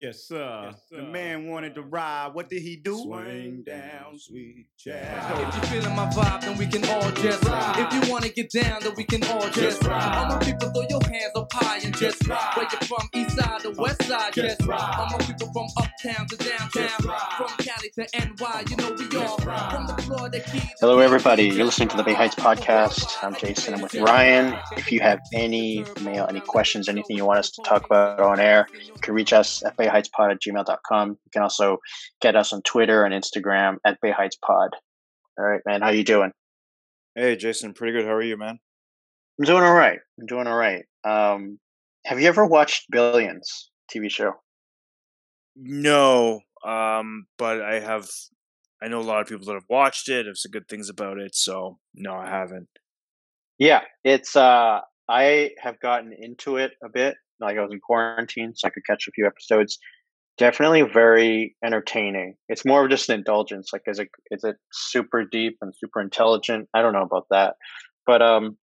Yes, sir. The man wanted to ride. What did he do? Swing down, sweet Let's child. If you feeling my vibe, then we can all just ride. If you wanna get down, then we can all just Just ride. ride. All my people, throw your hands up high and just Just ride. ride. Where you from, east side to west uh, side, Just just ride. ride. All my people from uptown to downtown, Just ride. from Cali to NY, you know we all ride. from the Florida Keys. Hello, everybody. You're listening to the Bay Heights podcast. I'm Jason. I'm with Ryan. If you have any mail, any questions, anything you want us to talk about on air, you can reach us at bayheightspod at gmail.com. You can also get us on Twitter and Instagram at Bay Heights Pod. All right, man. How you doing? Hey, Jason, pretty good. How are you, man? I'm doing all right. I'm doing all right. Um, have you ever watched Billions TV show? No, um, but I have. I know a lot of people that have watched it. Have some good things about it. So no, I haven't. Yeah, it's. uh I have gotten into it a bit. Like I was in quarantine, so I could catch a few episodes. Definitely very entertaining. It's more of just an indulgence. Like, is it is it super deep and super intelligent? I don't know about that, but um,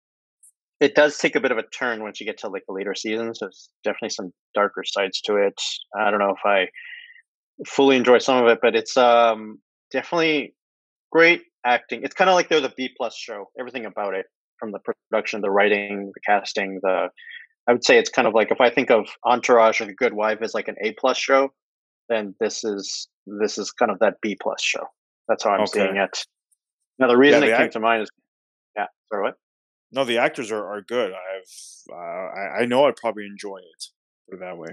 it does take a bit of a turn once you get to like the later seasons. There's definitely some darker sides to it. I don't know if I fully enjoy some of it, but it's um definitely great acting. It's kind of like they're the B plus show. Everything about it, from the production, the writing, the casting, the I would say it's kind of like if I think of Entourage The Good Wife as like an A plus show, then this is this is kind of that B plus show. That's how I'm Okay. seeing it. Now the reason the it came to mind is yeah, sorry what? No, the actors are, are good. I've uh, I, I know I'd probably enjoy it. Put it that way.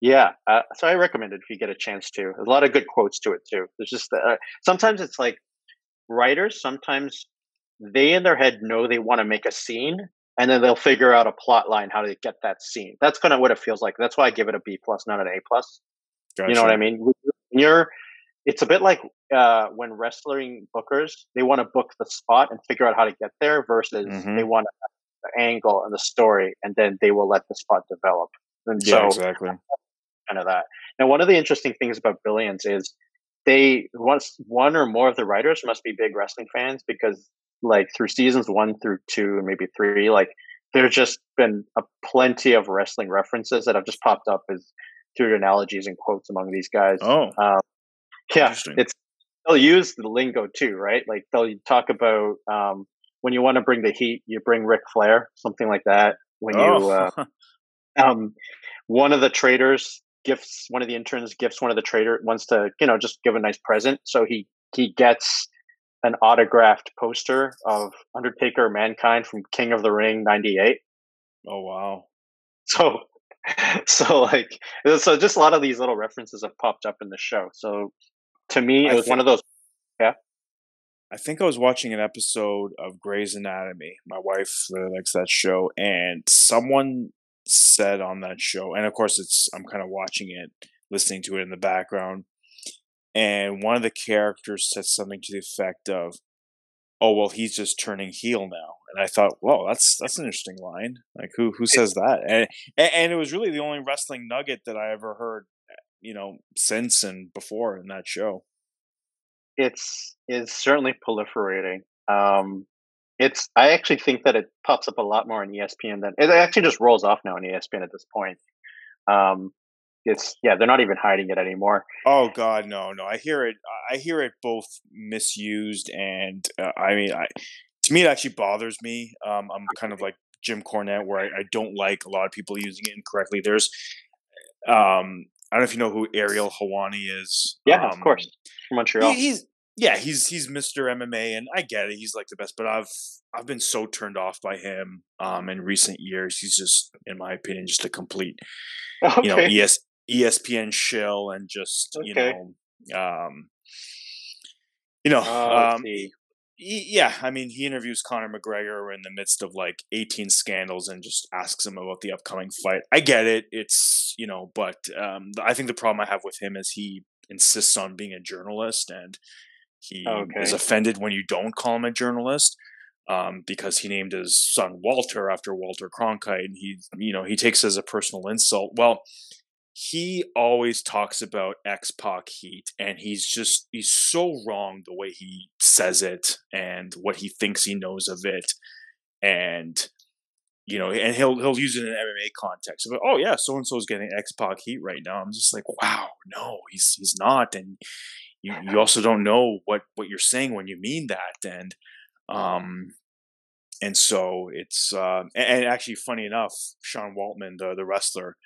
Yeah, uh, so I recommend it if you get a chance to. There's a lot of good quotes to it too. There's just uh, sometimes it's like writers. Sometimes they in their head know they want to make a scene, and then they'll figure out a plot line how to get that scene. That's kind of what it feels like. That's why I give it a B plus, not an A plus. Gotcha. You know what I mean? You're, it's a bit like uh, when wrestling bookers they want to book the spot and figure out how to get there versus Mhm. they want the angle and the story, and then they will let the spot develop. And Yeah, so exactly. kind of that. Now, one of the interesting things about Billions is they once one or more of the writers must be big wrestling fans because like through seasons one through two and maybe three, like there's just been a plenty of wrestling references that have just popped up as through analogies and quotes among these guys. Oh, Um, yeah, it's they'll use the lingo too, right? Like they'll talk about um, when you want to bring the heat, you bring Ric Flair, something like that. When you oh. uh, um, one of the traders gifts one of the interns gifts one of the trader wants to you know just give a nice present so he he gets an autographed poster of undertaker mankind from king of the ring 98 oh wow. so so like so just a lot of these little references have popped up in the show so to me it I was one of those yeah. I think I was watching an episode of Grey's Anatomy. My wife really likes that show, and someone said on that show, and of course, it's I'm kind of watching it, listening to it in the background, and one of the characters said something to the effect of, "Oh well, he's just turning heel now," and I thought, "Whoa, that's that's an interesting line. Like who who says that?" And and, it was really the only wrestling nugget that I ever heard, you know, since and before in that show. it's is certainly proliferating. Um, it's I actually think that it pops up a lot more on ESPN than it actually just rolls off now on ESPN at this point. Um, it's yeah, they're not even hiding it anymore. Oh God, no, no! I hear it. I hear it both misused and uh, I mean, I to me it actually bothers me. Um, I'm kind of like Jim Cornette, where I, I don't like a lot of people using it incorrectly. There's, um, I don't know if you know who Ariel Helwani is. Yeah, of Um, course, from Montreal. he- he's yeah, he's he's Mr. MMA, and I get it. He's like the best, but I've I've been so turned off by him um in recent years. He's just, in my opinion, just a complete okay, you know ES, ESPN shill and just you know um you know Oh, um he- yeah I mean he interviews Conor McGregor in the midst of like 18 scandals and just asks him about the upcoming fight I get it it's you know but um I think the problem I have with him is he insists on being a journalist and he Okay. is offended when you don't call him a journalist um, because he named his son Walter after Walter Cronkite, and he, you know, he takes it as a personal insult. Well, he always talks about X Pac heat, and he's just he's so wrong the way he says it and what he thinks he knows of it, and you know, and he'll he'll use it in an MMA context. But oh yeah, so and so is getting X Pac heat right now. I'm just like, wow, no, he's he's not, and you you also don't know what what you're saying when you mean that, and um, and so it's uh, and, actually funny enough, Sean Waltman, the the wrestler,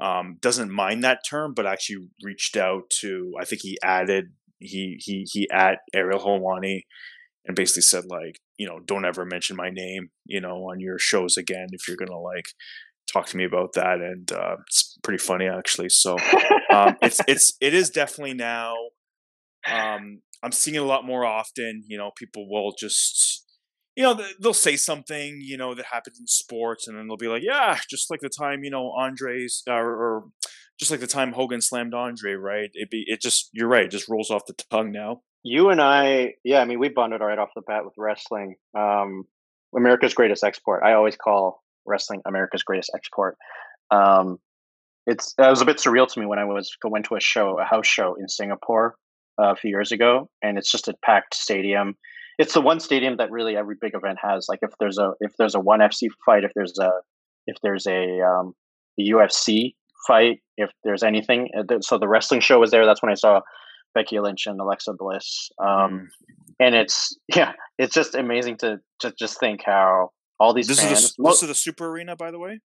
um, doesn't mind that term, but actually reached out to. I think he added he he he at Ariel Helwani and basically said like you know don't ever mention my name you know on your shows again if you're gonna like talk to me about that and uh, it's pretty funny actually so um, it's it's it is definitely now um, i'm seeing it a lot more often you know people will just you know they'll say something you know that happens in sports and then they'll be like yeah just like the time you know andre's uh, or just like the time hogan slammed andre right it be it just you're right it just rolls off the tongue now you and I, yeah, I mean, we bonded right off the bat with wrestling. Um, America's greatest export. I always call wrestling America's greatest export. Um, it's it was a bit surreal to me when I was going to a show, a house show in Singapore uh, a few years ago, and it's just a packed stadium. It's the one stadium that really every big event has. Like if there's a if there's a one FC fight, if there's a if there's a um, a UFC fight, if there's anything. Uh, so the wrestling show was there. That's when I saw Becky Lynch and Alexa Bliss. Um, mm. And it's yeah, it's just amazing to to just think how all these this fans. Is the, this is the Super Arena, by the way.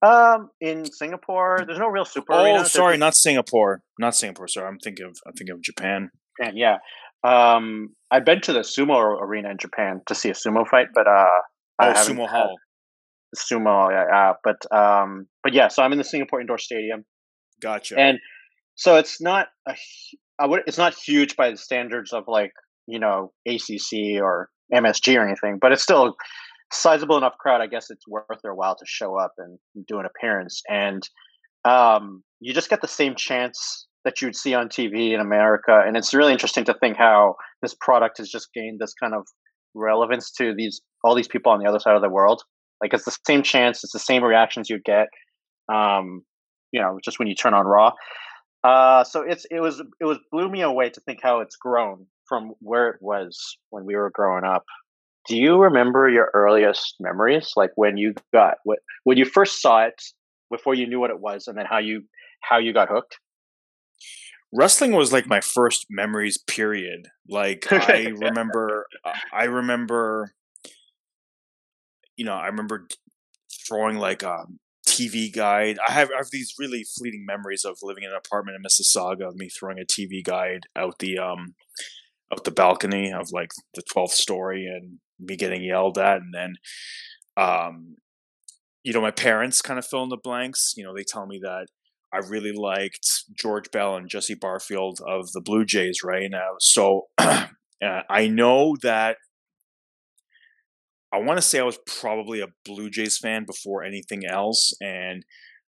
Um, in Singapore, there's no real Super oh, Arena. Oh, sorry, not Singapore, not Singapore. Sorry, I'm thinking of I'm thinking of Japan. Japan, yeah. Um, I've been to the sumo arena in Japan to see a sumo fight, but uh, oh, sumo hall. Sumo, yeah, uh, but um, but yeah. So I'm in the Singapore indoor stadium. Gotcha. And so it's not a I would. It's not huge by the standards of like you know ACC or MSG or anything, but it's still sizable enough crowd. I guess it's worth their while to show up and do an appearance, and um, you just get the same chance that you'd see on TV in America. And it's really interesting to think how this product has just gained this kind of relevance to these all these people on the other side of the world. Like it's the same chance, it's the same reactions you'd get. Um, you know, just when you turn on Raw. Uh, so it's it was it was blew me away to think how it's grown from where it was when we were growing up. Do you remember your earliest memories, like when you got when you first saw it before you knew what it was, and then how you how you got hooked? Wrestling was like my first memories. Period. Like I remember, I remember, you know, I remember throwing like a TV guide. I have, I have these really fleeting memories of living in an apartment in Mississauga of me throwing a TV guide out the um out the balcony of like the twelfth story and me getting yelled at, and then um you know my parents kind of fill in the blanks. You know they tell me that I really liked George Bell and Jesse Barfield of the Blue Jays right now. So uh, I know that I want to say I was probably a Blue Jays fan before anything else, and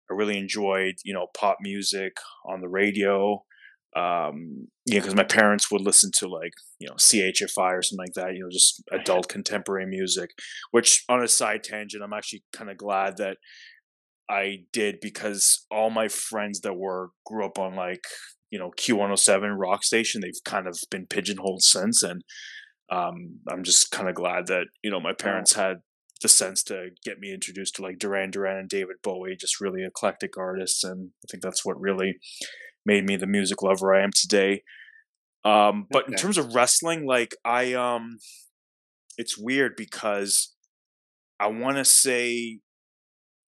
I really enjoyed you know pop music on the radio. Um, you know, because my parents would listen to like you know CHFI or something like that. You know, just adult contemporary music. Which, on a side tangent, I'm actually kind of glad that I did because all my friends that were grew up on like you know Q107 rock station, they've kind of been pigeonholed since, and um, I'm just kind of glad that you know my parents had the sense to get me introduced to like Duran Duran and David Bowie, just really eclectic artists, and I think that's what really made me the music lover I am today. Um, but okay. in terms of wrestling, like I um, it's weird because I want to say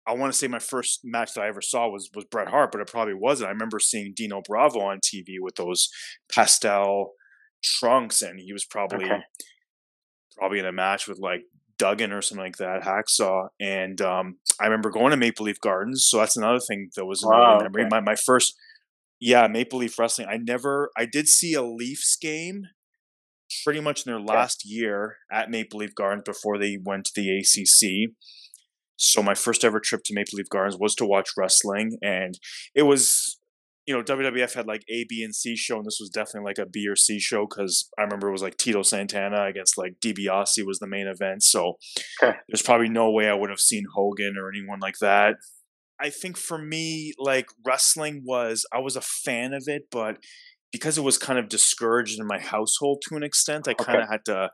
I want to say my first match that I ever saw was was Bret Hart, but it probably wasn't. I remember seeing Dino Bravo on TV with those pastel trunks, and he was probably okay. probably in a match with like Duggan or something like that, Hacksaw. And um, I remember going to Maple Leaf Gardens, so that's another thing that was in wow, memory. Okay. My my first, yeah, Maple Leaf Wrestling. I never, I did see a Leafs game, pretty much in their last year at Maple Leaf Gardens before they went to the ACC. So my first ever trip to Maple Leaf Gardens was to watch wrestling, and it was you know, WWF had like A, B, and C show, and this was definitely like a B or C show because I remember it was like Tito Santana against like DiBiase was the main event. So okay. there's probably no way I would have seen Hogan or anyone like that. I think for me, like wrestling was, I was a fan of it, but because it was kind of discouraged in my household to an extent, I kind of had to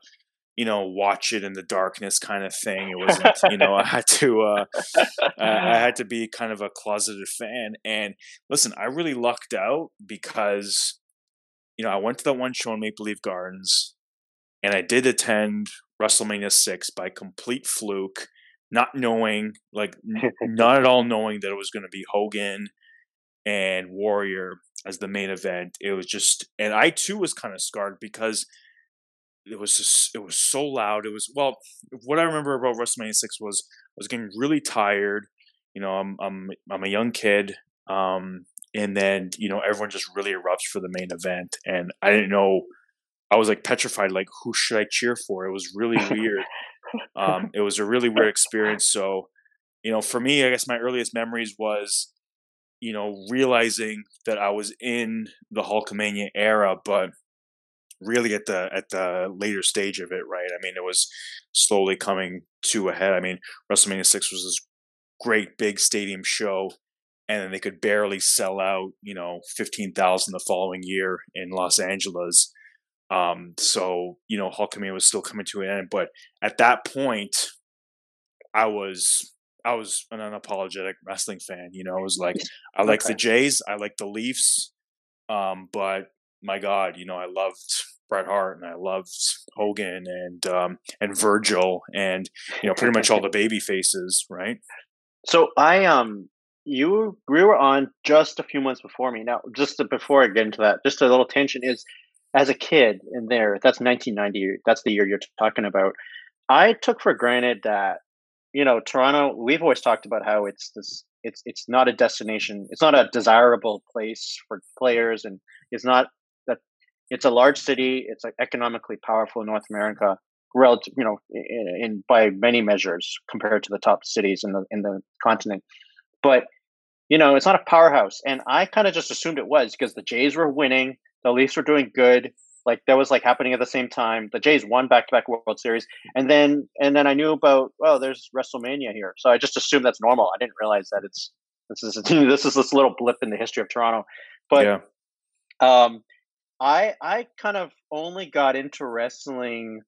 you know, watch it in the darkness kind of thing. It wasn't, you know, I had to, uh, I had to be kind of a closeted fan. And listen, I really lucked out because, you know, I went to that one show in Maple Leaf Gardens, and I did attend WrestleMania six by complete fluke, not knowing, like, not at all knowing that it was going to be Hogan and Warrior as the main event. It was just, and I too was kind of scarred because it was just, it was so loud. It was well, what I remember about WrestleMania six was I was getting really tired. You know, I'm I'm I'm a young kid, um, and then you know everyone just really erupts for the main event, and I didn't know. I was like petrified. Like, who should I cheer for? It was really weird. um, it was a really weird experience. So, you know, for me, I guess my earliest memories was, you know, realizing that I was in the Hulkamania era, but really at the at the later stage of it, right? I mean, it was slowly coming to a head. I mean, WrestleMania six was this great big stadium show, and then they could barely sell out, you know, fifteen thousand the following year in Los Angeles. Um, so you know, Hulkamania was still coming to an end, but at that point, I was I was an unapologetic wrestling fan. You know, I was like, I like okay. the Jays, I like the Leafs, um, but my God, you know, I loved Bret Hart and I loved Hogan and um, and Virgil and you know pretty much all the baby faces, right? So I um you we were on just a few months before me. Now, just to, before I get into that, just a little tension is as a kid in there. That's 1990. That's the year you're talking about. I took for granted that you know Toronto. We've always talked about how it's this. It's it's not a destination. It's not a desirable place for players, and it's not it's a large city. It's like economically powerful in North America, relative, you know, in, in, by many measures compared to the top cities in the in the continent. But you know, it's not a powerhouse, and I kind of just assumed it was because the Jays were winning, the Leafs were doing good. Like that was like happening at the same time. The Jays won back to back World Series, and then and then I knew about oh, there's WrestleMania here, so I just assumed that's normal. I didn't realize that it's this is this is this little blip in the history of Toronto. But yeah. um, I I kind of only got into wrestling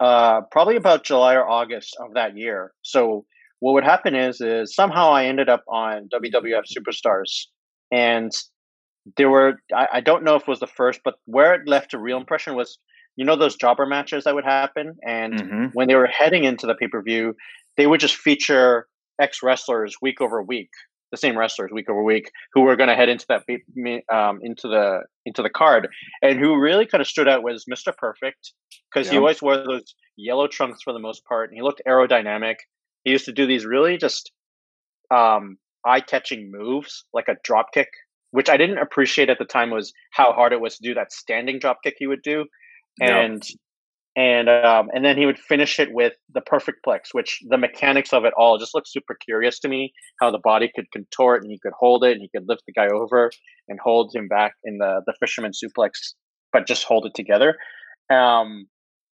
uh probably about July or August of that year. So what would happen is is somehow I ended up on WWF Superstars and there were I, I don't know if it was the first, but where it left a real impression was you know those jobber matches that would happen and mm-hmm. when they were heading into the pay-per-view they would just feature ex wrestlers week over week the same wrestlers week over week who were going to head into that um, into the into the card, and who really kind of stood out was Mr. Perfect because he always wore those yellow trunks for the most part, and he looked aerodynamic. He used to do these really just um, eye catching moves like a drop kick, which I didn't appreciate at the time was how hard it was to do that standing drop kick he would do, and and um, and then he would finish it with the perfect plex, which the mechanics of it all just looked super curious to me. How the body could contort and he could hold it and he could lift the guy over and hold him back in the the fisherman suplex, but just hold it together. Um,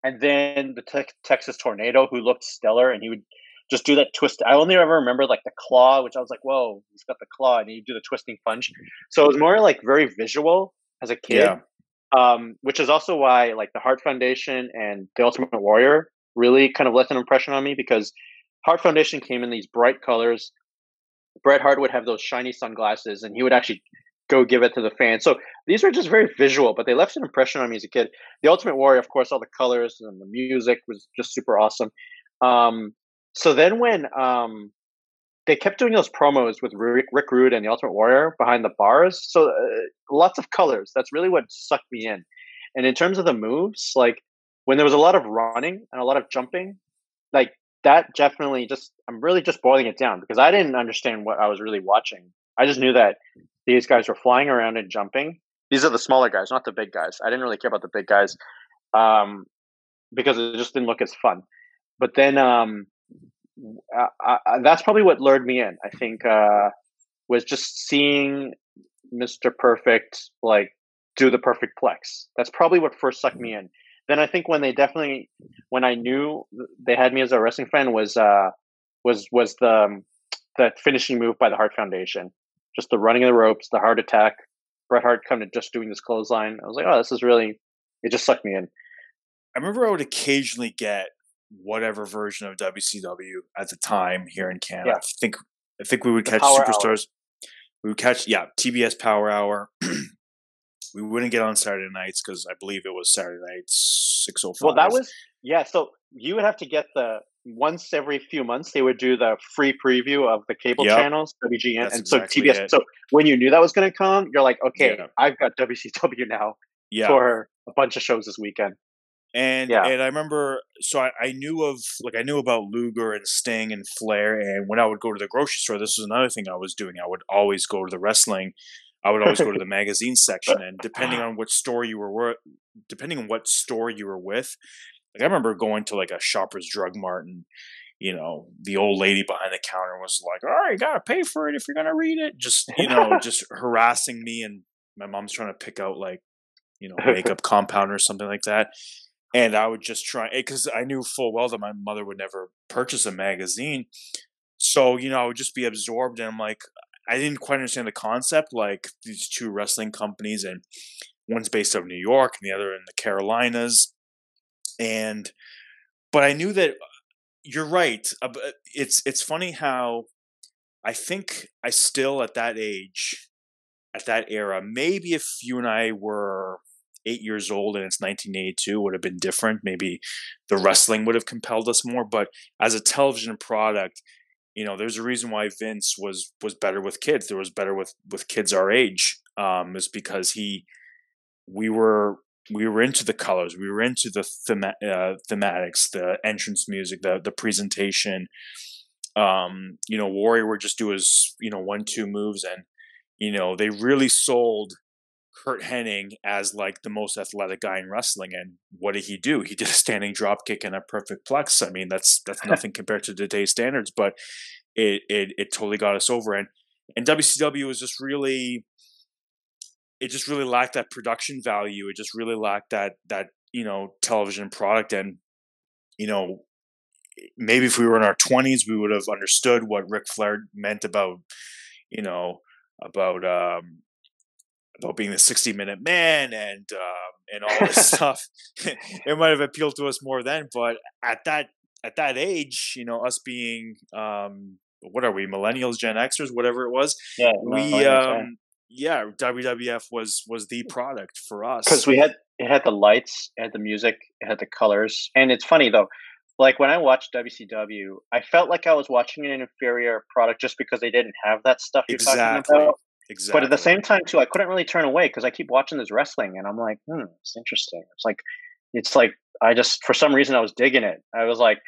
and then the te- Texas Tornado, who looked stellar, and he would just do that twist. I only ever remember like the claw, which I was like, "Whoa, he's got the claw," and he'd do the twisting punch. So it was more like very visual as a kid. Yeah um, which is also why like the Heart Foundation and the Ultimate Warrior really kind of left an impression on me because Heart Foundation came in these bright colors. Bret Hart would have those shiny sunglasses, and he would actually go give it to the fans. So these were just very visual, but they left an impression on me as a kid. The Ultimate Warrior, of course, all the colors and the music was just super awesome. Um, so then when um, they kept doing those promos with Rick, Rick Rude and the Ultimate Warrior behind the bars. So uh, lots of colors. That's really what sucked me in. And in terms of the moves, like when there was a lot of running and a lot of jumping, like that definitely just I'm really just boiling it down because I didn't understand what I was really watching. I just knew that these guys were flying around and jumping. These are the smaller guys, not the big guys. I didn't really care about the big guys um, because it just didn't look as fun. But then um, I, I, that's probably what lured me in. I think uh, was just seeing Mr. Perfect like do the perfect plex. That's probably what first sucked me in. Then I think when they definitely when I knew they had me as a wrestling fan was uh was was the um, the finishing move by the Heart Foundation. Just the running of the ropes, the heart attack, Bret Hart kind of just doing this clothesline. I was like, oh, this is really it just sucked me in. I remember I would occasionally get whatever version of WCW at the time here in Canada. Yeah. I think I think we would The catch Power Hour. superstars. We would catch yeah TBS Power Hour. we wouldn't get on Saturday nights because I believe it was Saturday nights six oh five. Well, that was yeah. So you would have to get the once every few months they would do the free preview of the cable Yep. channels, WGN, That's and so exactly TBS. it. So when you knew that was going to come, you're like, okay, Yeah. I've got WCW now yeah. for a bunch of shows this weekend. And Yeah. and I remember, so I, I knew of like I knew about Luger and Sting and Flair, and when I would go to the grocery store, this was another thing I was doing. I would always go to the wrestling. I would always go to the magazine uh, section, and depending ah. on what store you were, depending on what store you were with, like I remember going to like a Shoppers Drug Mart, and you know the old lady behind the counter was like, "All right, you gotta pay for it if you're gonna read it." Just you know, just harassing me, and my mom's trying to pick out like you know makeup compound or something like that and I would just try because I knew full well that my mother would never purchase a magazine. So you know, I would just be absorbed, and I'm like, I didn't quite understand the concept. Like these two wrestling companies, and one's based out of New York, and the other in the Carolinas, and but I knew that you're right. uh, It's it's funny how I think I still at that age, at that era, maybe if you and I were eight years old and it's 1982 would have been different. Maybe the wrestling would have compelled us more. But as a television product, you know, there's a reason why Vince was was better with kids. There was better with with kids our age. Um, is because he, we were we were into the colors, we were into the thema- uh, thematics, the entrance music, the the presentation. Um, you know, Warrior would just do his you know one two moves, and you know they really sold Curt Hennig as like the most athletic guy in wrestling. And what did he do? He did a standing drop kick and a perfect plex. I mean, that's that's nothing compared to today's standards, but it it it totally got us over. And and WCW was just really it just really lacked that production value. It just really lacked that that, you know, television product. And, you know, maybe if we were in our twenties, we would have understood what Ric Flair meant about, you know, about um about being the 60 minute man and um, and all this stuff it might have appealed to us more then but at that at that age you know us being um what are we millennials gen xers whatever it was Yeah, we um yeah wwf was was the product for us because we had it had the lights, it had the music, it had the colors, and it's funny though. Like when I watched WCW, I felt like I was watching an inferior product just because they didn't have that stuff you're exactly talking about. Exactly But at the same time, too, I couldn't really turn away because I keep watching this wrestling, and I'm like, hmm, it's interesting. It's like, it's like I just for some reason I was digging it. I was like,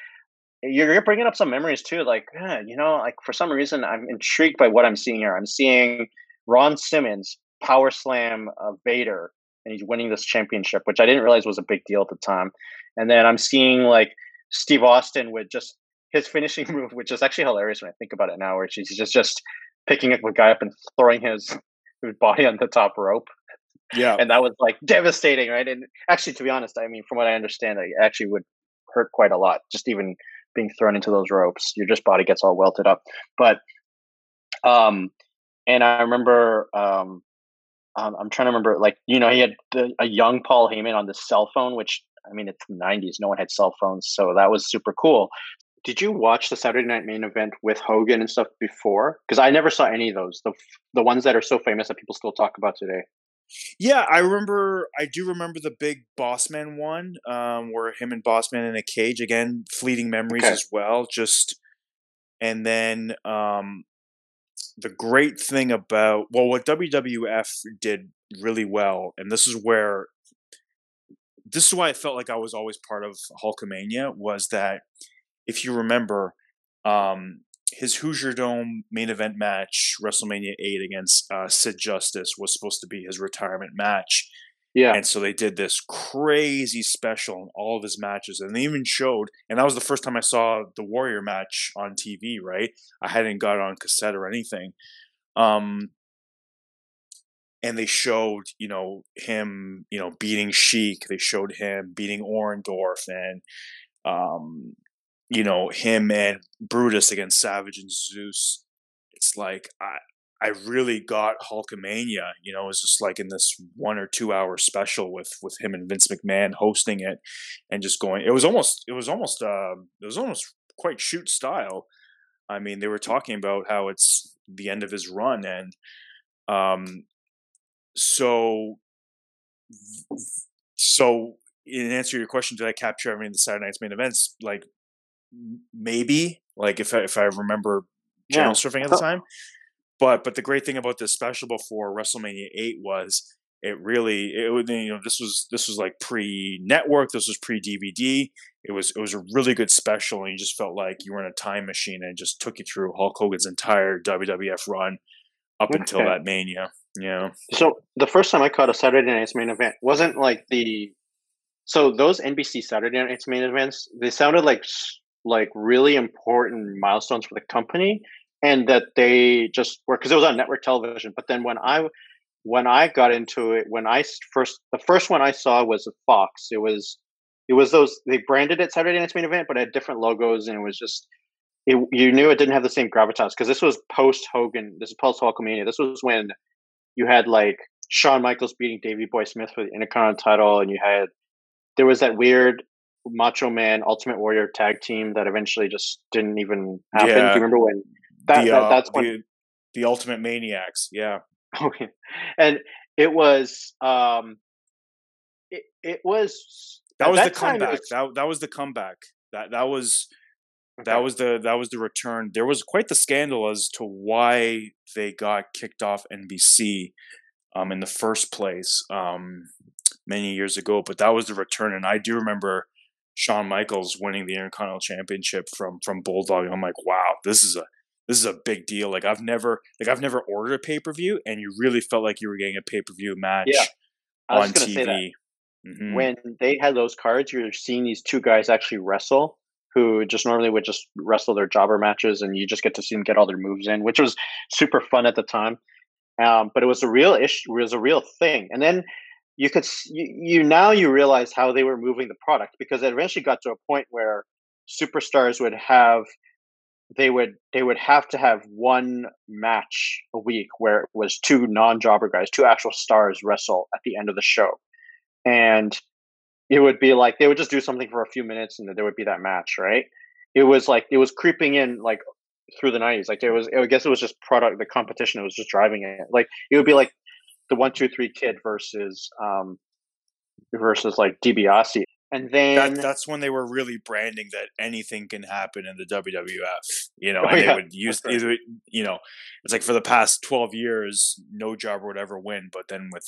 you're, you're bringing up some memories too. Like, eh, you know, like for some reason I'm intrigued by what I'm seeing here. I'm seeing Ron Simmons power slam uh, Vader, and he's winning this championship, which I didn't realize was a big deal at the time. And then I'm seeing like Steve Austin with just his finishing move, which is actually hilarious when I think about it now, where he's just just picking up a guy up and throwing his, his body on the top rope, yeah and that was like devastating, right? And actually, to be honest, I mean, from what I understand, it actually would hurt quite a lot, just even being thrown into those ropes. Your just body gets all welted up. But, um, and I remember, um, um, I'm trying to remember, like you know, he had the, a young Paul Heyman on the cell phone, which I mean, it's the '90s; no one had cell phones, so that was super cool. Did you watch the Saturday Night Main Event with Hogan and stuff before? Because I never saw any of those. The the ones that are so famous that people still talk about today. Yeah, I remember. I do remember the big Bossman one, um, where him and Bossman in a cage again. Fleeting memories Okay. as well. Just and then um, the great thing about well, what WWF did really well, and this is where this is why I felt like I was always part of Hulkamania was that if you remember, um, his Hoosier Dome main event match, WrestleMania 8 against uh, Sid Justice, was supposed to be his retirement match. Yeah, And so they did this crazy special in all of his matches. And they even showed, and that was the first time I saw the Warrior match on TV, right? I hadn't got it on cassette or anything. Um, and they showed, you know, him, you know, beating Sheik. They showed him beating Orndorff and, um, you know, him and Brutus against Savage and Zeus. It's like I, I really got Hulkamania. You know, it was just like in this one or two hour special with with him and Vince McMahon hosting it, and just going. It was almost it was almost uh, it was almost quite shoot style. I mean, they were talking about how it's the end of his run, and um, so so in answer to your question, did I capture everything in the Saturday Night's main events? Like maybe, like if I, if I remember channel yeah. surfing at the time. But but the great thing about this special before WrestleMania eight was it really it would you know this was this was like pre network this was pre DVD it was it was a really good special and you just felt like you were in a time machine and it just took you through Hulk Hogan's entire WWF run up okay. until that Mania yeah so the first time I caught a Saturday Night's main event wasn't like the so those NBC Saturday Night's main events they sounded like like really important milestones for the company and that they just were because it was on network television but then when I when I got into it, when I first the first one I saw was Fox. It was it was those they branded it Saturday Night's Main Event, but it had different logos, and it was just it, you knew it didn't have the same gravitas because this was post Hogan. This is post Hulkamania. This was when you had like Shawn Michaels beating Davey Boy Smith for the Intercontinental title, and you had there was that weird Macho Man Ultimate Warrior tag team that eventually just didn't even happen. Yeah. Do you remember when that, the, uh, that that's when the, the Ultimate Maniacs? Yeah, Okay, and it was um, it it was that was that the comeback. Was, that that was the comeback. That that was okay. that was the that was the return. There was quite the scandal as to why they got kicked off NBC um, in the first place um, many years ago. But that was the return, and I do remember Shawn Michaels winning the Intercontinental Championship from from Bulldog. I'm like, wow, this is a this is a big deal. Like I've never like I've never ordered a pay per view, and you really felt like you were getting a pay per view match yeah, on TV. Mm-hmm. When they had those cards, you're seeing these two guys actually wrestle, who just normally would just wrestle their jobber matches, and you just get to see them get all their moves in, which was super fun at the time. Um, but it was a real issue. It was a real thing, and then you could you, you now you realize how they were moving the product because it eventually got to a point where superstars would have they would they would have to have one match a week where it was two non-jobber guys, two actual stars wrestle at the end of the show, and it would be like they would just do something for a few minutes and there would be that match, right? It was like it was creeping in like through the nineties. Like it was, I guess it was just product. The competition it was just driving it. Like it would be like the one two three kid versus um versus like DiBiase and then that, that's when they were really branding that anything can happen in the WWF. You know, oh, and yeah, they would use right. either, you know, it's like for the past twelve years, no jobber would ever win. But then with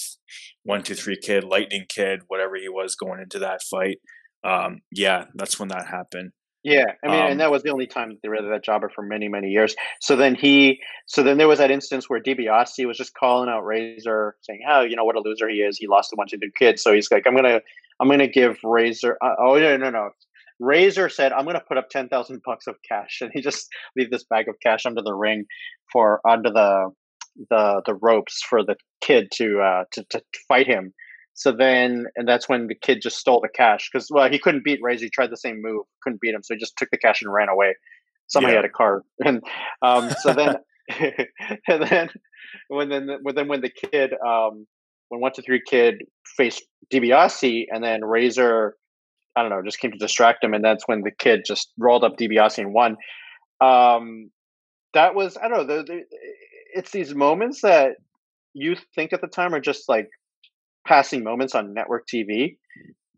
one, two, three kid, Lightning Kid, whatever he was going into that fight, um, yeah, that's when that happened. Yeah, I mean, um, and that was the only time they were that jobber for many, many years. So then he, so then there was that instance where DiBiase was just calling out Razor, saying, "How oh, you know what a loser he is? He lost a bunch of good kids." So he's like, "I'm gonna, I'm gonna give Razor. Uh, oh no, no, no." Razor said, "I'm gonna put up ten thousand bucks of cash," and he just leave this bag of cash under the ring for under the the the ropes for the kid to uh to, to fight him so then, and that's when the kid just stole the cash because well, he couldn't beat Razor. He tried the same move, couldn't beat him, so he just took the cash and ran away. Somebody yeah. had a car, and um, so then, and then when then when then when the kid um, when one two three kid faced DiBiase, and then Razor, I don't know, just came to distract him, and that's when the kid just rolled up DiBiase and won. Um, that was I don't know. The, the, it's these moments that you think at the time are just like passing moments on network TV.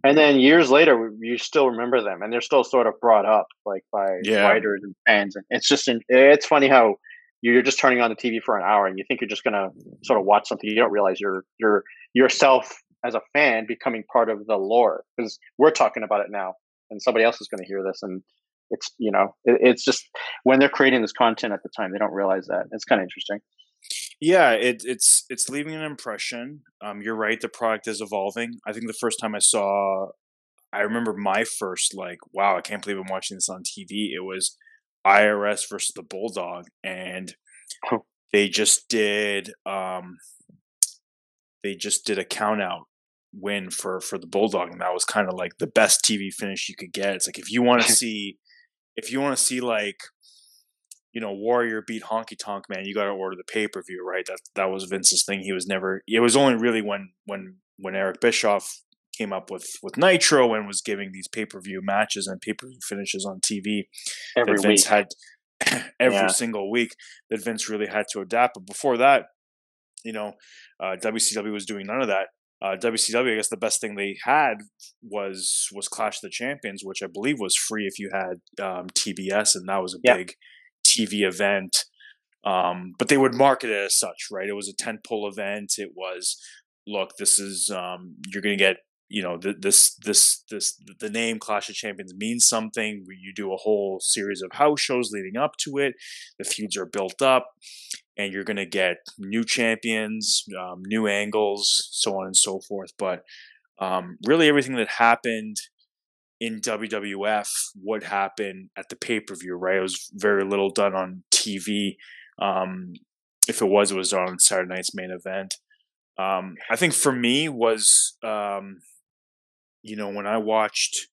And then years later, you still remember them, and they're still sort of brought up like by yeah. writers and fans. And it's just, it's funny how you're just turning on the TV for an hour, and you think you're just gonna sort of watch something. You don't realize you're you're yourself as a fan becoming part of the lore because we're talking about it now, and somebody else is going to hear this, and it's you know, it, it's just when they're creating this content at the time, they don't realize that. It's kind of interesting. Yeah, it, it's it's leaving an impression. Um, you're right. The product is evolving. I think the first time I saw, I remember my first like, wow, I can't believe I'm watching this on TV. It was IRS versus the Bulldog, and they just did um, they just did a count out win for for the Bulldog, and that was kind of like the best TV finish you could get. It's like if you want to see if you want to see like you know, Warrior beat Honky Tonk Man, you got to order the pay per view, right? That that was Vince's thing. He was never. It was only really when when when Eric Bischoff came up with with Nitro and was giving these pay per view matches and pay per view finishes on TV Every that Vince week. had every Yeah. single week that Vince really had to adapt. But before that, you know, uh, WCW was doing none of that. Uh, WCW, I guess the best thing they had was was Clash of the Champions, which I believe was free if you had um, TBS, and that was a Yeah. big TV event. Um, but they would market it as such, right? It was a tentpole event. It was, look, this is um, you're going to get, you know, th- this this this the name Clash of Champions means something. You do a whole series of house shows leading up to it. The feuds are built up, and you're going to get new champions, um, new angles, so on and so forth. But um, really, everything that happened in WWF what happened at the pay per view, right? It was very little done on TV. Um, if it was, it was on Saturday night's main event. Um, I think for me was, um, you know, when I watched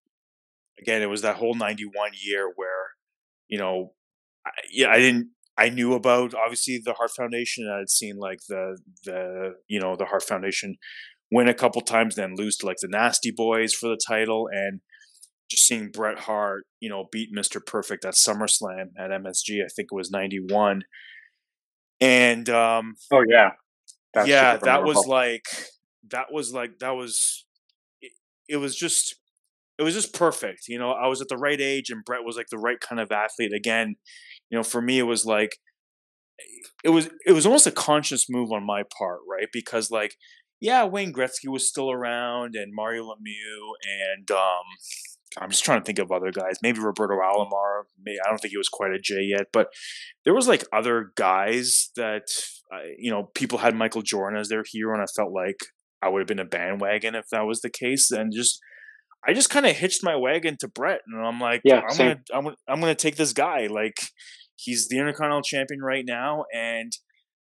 again, it was that whole '91 year where, you know, I, yeah, I didn't. I knew about obviously the Heart Foundation. I had seen like the the you know the Heart Foundation win a couple times, then lose to like the Nasty Boys for the title, and just seeing Bret Hart, you know, beat Mr. Perfect at SummerSlam at MSG. I think it was '91, and um, Oh yeah, That's yeah, that was like that was like that was it, it was just it was just perfect. You know, I was at the right age and Bret was like the right kind of athlete again. You know, for me it was like it was it was almost a conscious move on my part, right? Because like yeah, Wayne Gretzky was still around and Mario Lemieux and um I'm just trying to think of other guys. Maybe Roberto Alomar. Maybe, I don't think he was quite a J yet, but there was like other guys that uh, you know people had Michael Jordan as their hero, and I felt like I would have been a bandwagon if that was the case. And just I just kind of hitched my wagon to Bret, and I'm like, Yeah, I'm same. gonna I'm gonna I'm gonna take this guy. Like he's the Intercontinental Champion right now, and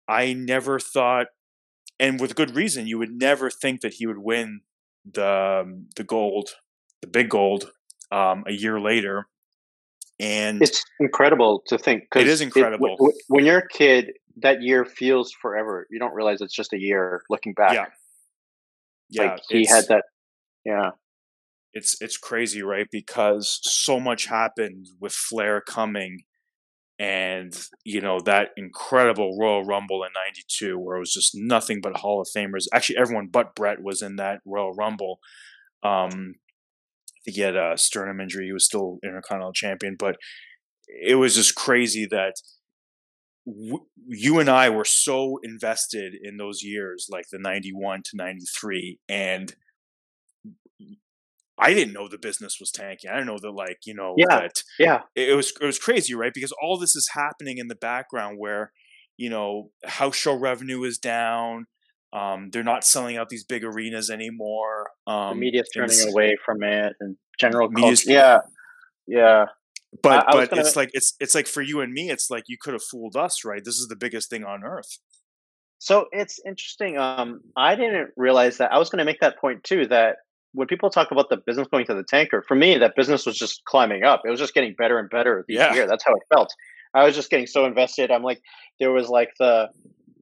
I never thought, and with good reason, you would never think that he would win the um, the gold, the big gold, um, a year later. And It's incredible to think. It is incredible. w- when you're a kid, that year feels forever. You don't realize it's just a year looking back. Yeah. yeah, like he had that. Yeah, it's it's crazy, right? Because so much happened with Flair coming, and you know that incredible Royal Rumble in '92, where it was just nothing but Hall of Famers. Actually, everyone but Bret was in that Royal Rumble. Um, think he had a sternum injury; he was still Intercontinental Champion, but it was just crazy that w- you and I were so invested in those years, like the '91 to '93, and I didn't know the business was tanking. I didn't know that, like you know, Yeah. that yeah. it, it was it was crazy, right? Because all this is happening in the background, where you know house show revenue is down. Um, they're not selling out these big arenas anymore. Um, the media's turning away from it, and general culture. Yeah, yeah. But I- I but gonna- it's like it's it's like for you and me, it's like you could have fooled us, right? This is the biggest thing on earth. So it's interesting. Um, I didn't realize that. I was going to make that point too. That when people talk about the business going to the tanker, for me, that business was just climbing up. It was just getting better and better each Yeah. year. That's how it felt. I was just getting so invested. I'm like, there was like the,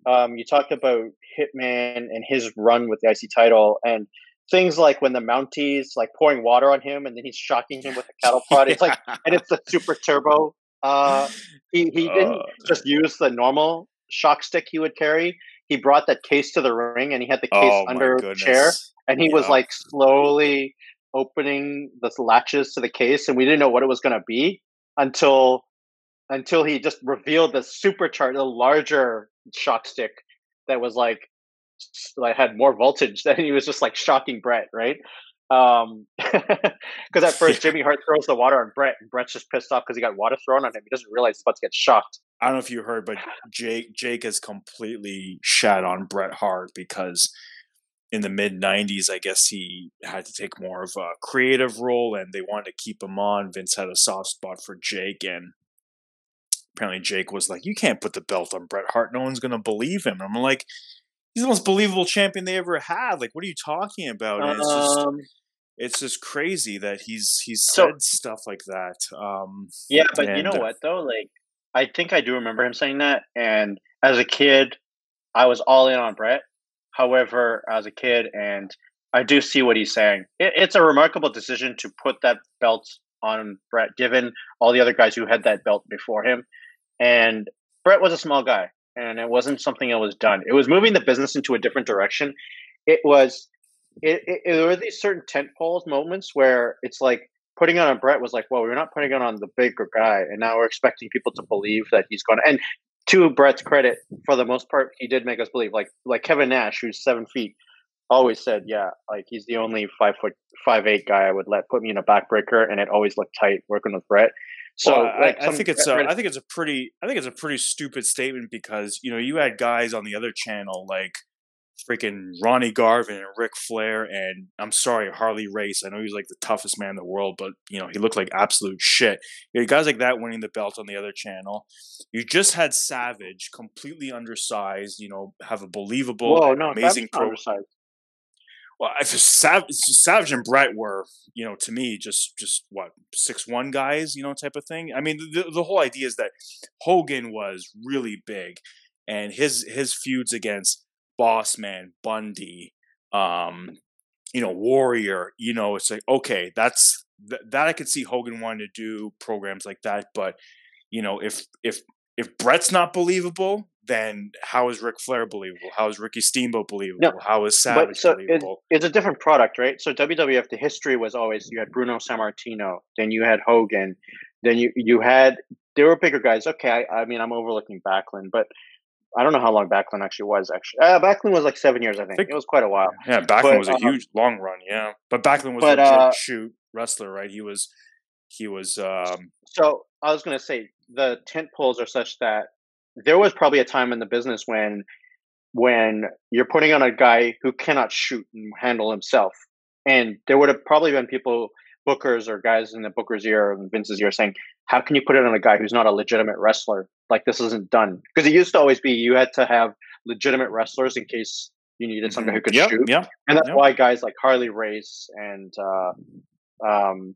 um, you talked about Hitman and his run with the IC title and things like when the Mounties like pouring water on him and then he's shocking him with a cattle prod. It's like, and it's the super turbo. Uh, he he didn't Uh. just use the normal shock stick he would carry. He brought that case to the ring and he had the case oh under goodness! chair and he was like slowly opening the latches to the case and we didn't know what it was going to be until until he just revealed the super supercharged the larger shock stick that was like like had more voltage than he was just like shocking Bret right? Um because at first Jimmy Hart throws the water on Bret and Bret's just pissed off because he got water thrown on him. He doesn't realize he's about to get shocked. I don't know if you heard, but Jake Jake has completely shat on Bret Hart because in the mid '90s, I guess he had to take more of a creative role, and they wanted to keep him on. Vince had a soft spot for Jake, and apparently Jake was like, "You can't put the belt on Bret Hart. No one's gonna believe him." I'm like, "He's the most believable champion they ever had. Like, what are you talking about?" And it's just um, it's just crazy that he's he's So- said stuff like that. Um, yeah but you know what though like I think I do remember him saying that. And as a kid, I was all in on Bret. However, as a kid, and I do see what he's saying. It, it's a remarkable decision to put that belt on Bret, given all the other guys who had that belt before him. And Bret was a small guy, and it wasn't something that was done. It was moving the business into a different direction. It was. It, it, it there were these certain tent poles moments where it's like putting on a Bret was like, well, we're not putting it on the bigger guy, and now we're expecting people to believe that he's going. to And to Bret's credit, for the most part, he did make us believe. Like like Kevin Nash, who's seven feet, always said, yeah, like he's the only five foot five eight guy I would let put me in a backbreaker, and it always looked tight working with Bret. So well, like I, I think it's a, I think it's a pretty I think it's a pretty stupid statement because you know you had guys on the other channel like freaking Ronnie Garvin and Ric Flair and I'm sorry Harley Race. I know he's like the toughest man in the world, but you know he looked like absolute shit. You had guys like that winning the belt on the other channel. You just had Savage, completely undersized. You know, have a believable, Whoa, no, amazing pro. Undersized. Well, Sav- Savage and Bret were, you know, to me just just what six one guys, you know, type of thing. I mean, the the whole idea is that Hogan was really big, and his his feuds against Boss Man, Bundy, um, you know, Warrior, you know, it's like okay, that's th- that I could see Hogan wanting to do programs like that, but you know, if if if Bret's not believable, then how is Ric Flair believable? How is Ricky Steamboat believable? No, how is Savage but so believable? It, it's a different product, right? So WWF, the history was always you had Bruno Sammartino, then you had Hogan, then you you had there were bigger guys. Okay, I, I mean I'm overlooking Backlund, but I don't know how long Backlund actually was. Actually, uh, Backlund was like seven years, I think. I think it was quite a while. Yeah, Backlund but, was a um, huge long run. Yeah, but Backlund was but, a uh, shoot wrestler, right? He was, he was. um So I was going to say the tent poles are such that there was probably a time in the business when, when you're putting on a guy who cannot shoot and handle himself, and there would have probably been people bookers or guys in the booker's ear and Vince's ear saying, "How can you put it on a guy who's not a legitimate wrestler? Like this isn't done." Because it used to always be you had to have legitimate wrestlers in case you needed mm-hmm. somebody who could yep, shoot. Yeah, and that's yep. why guys like Harley Race and uh, um,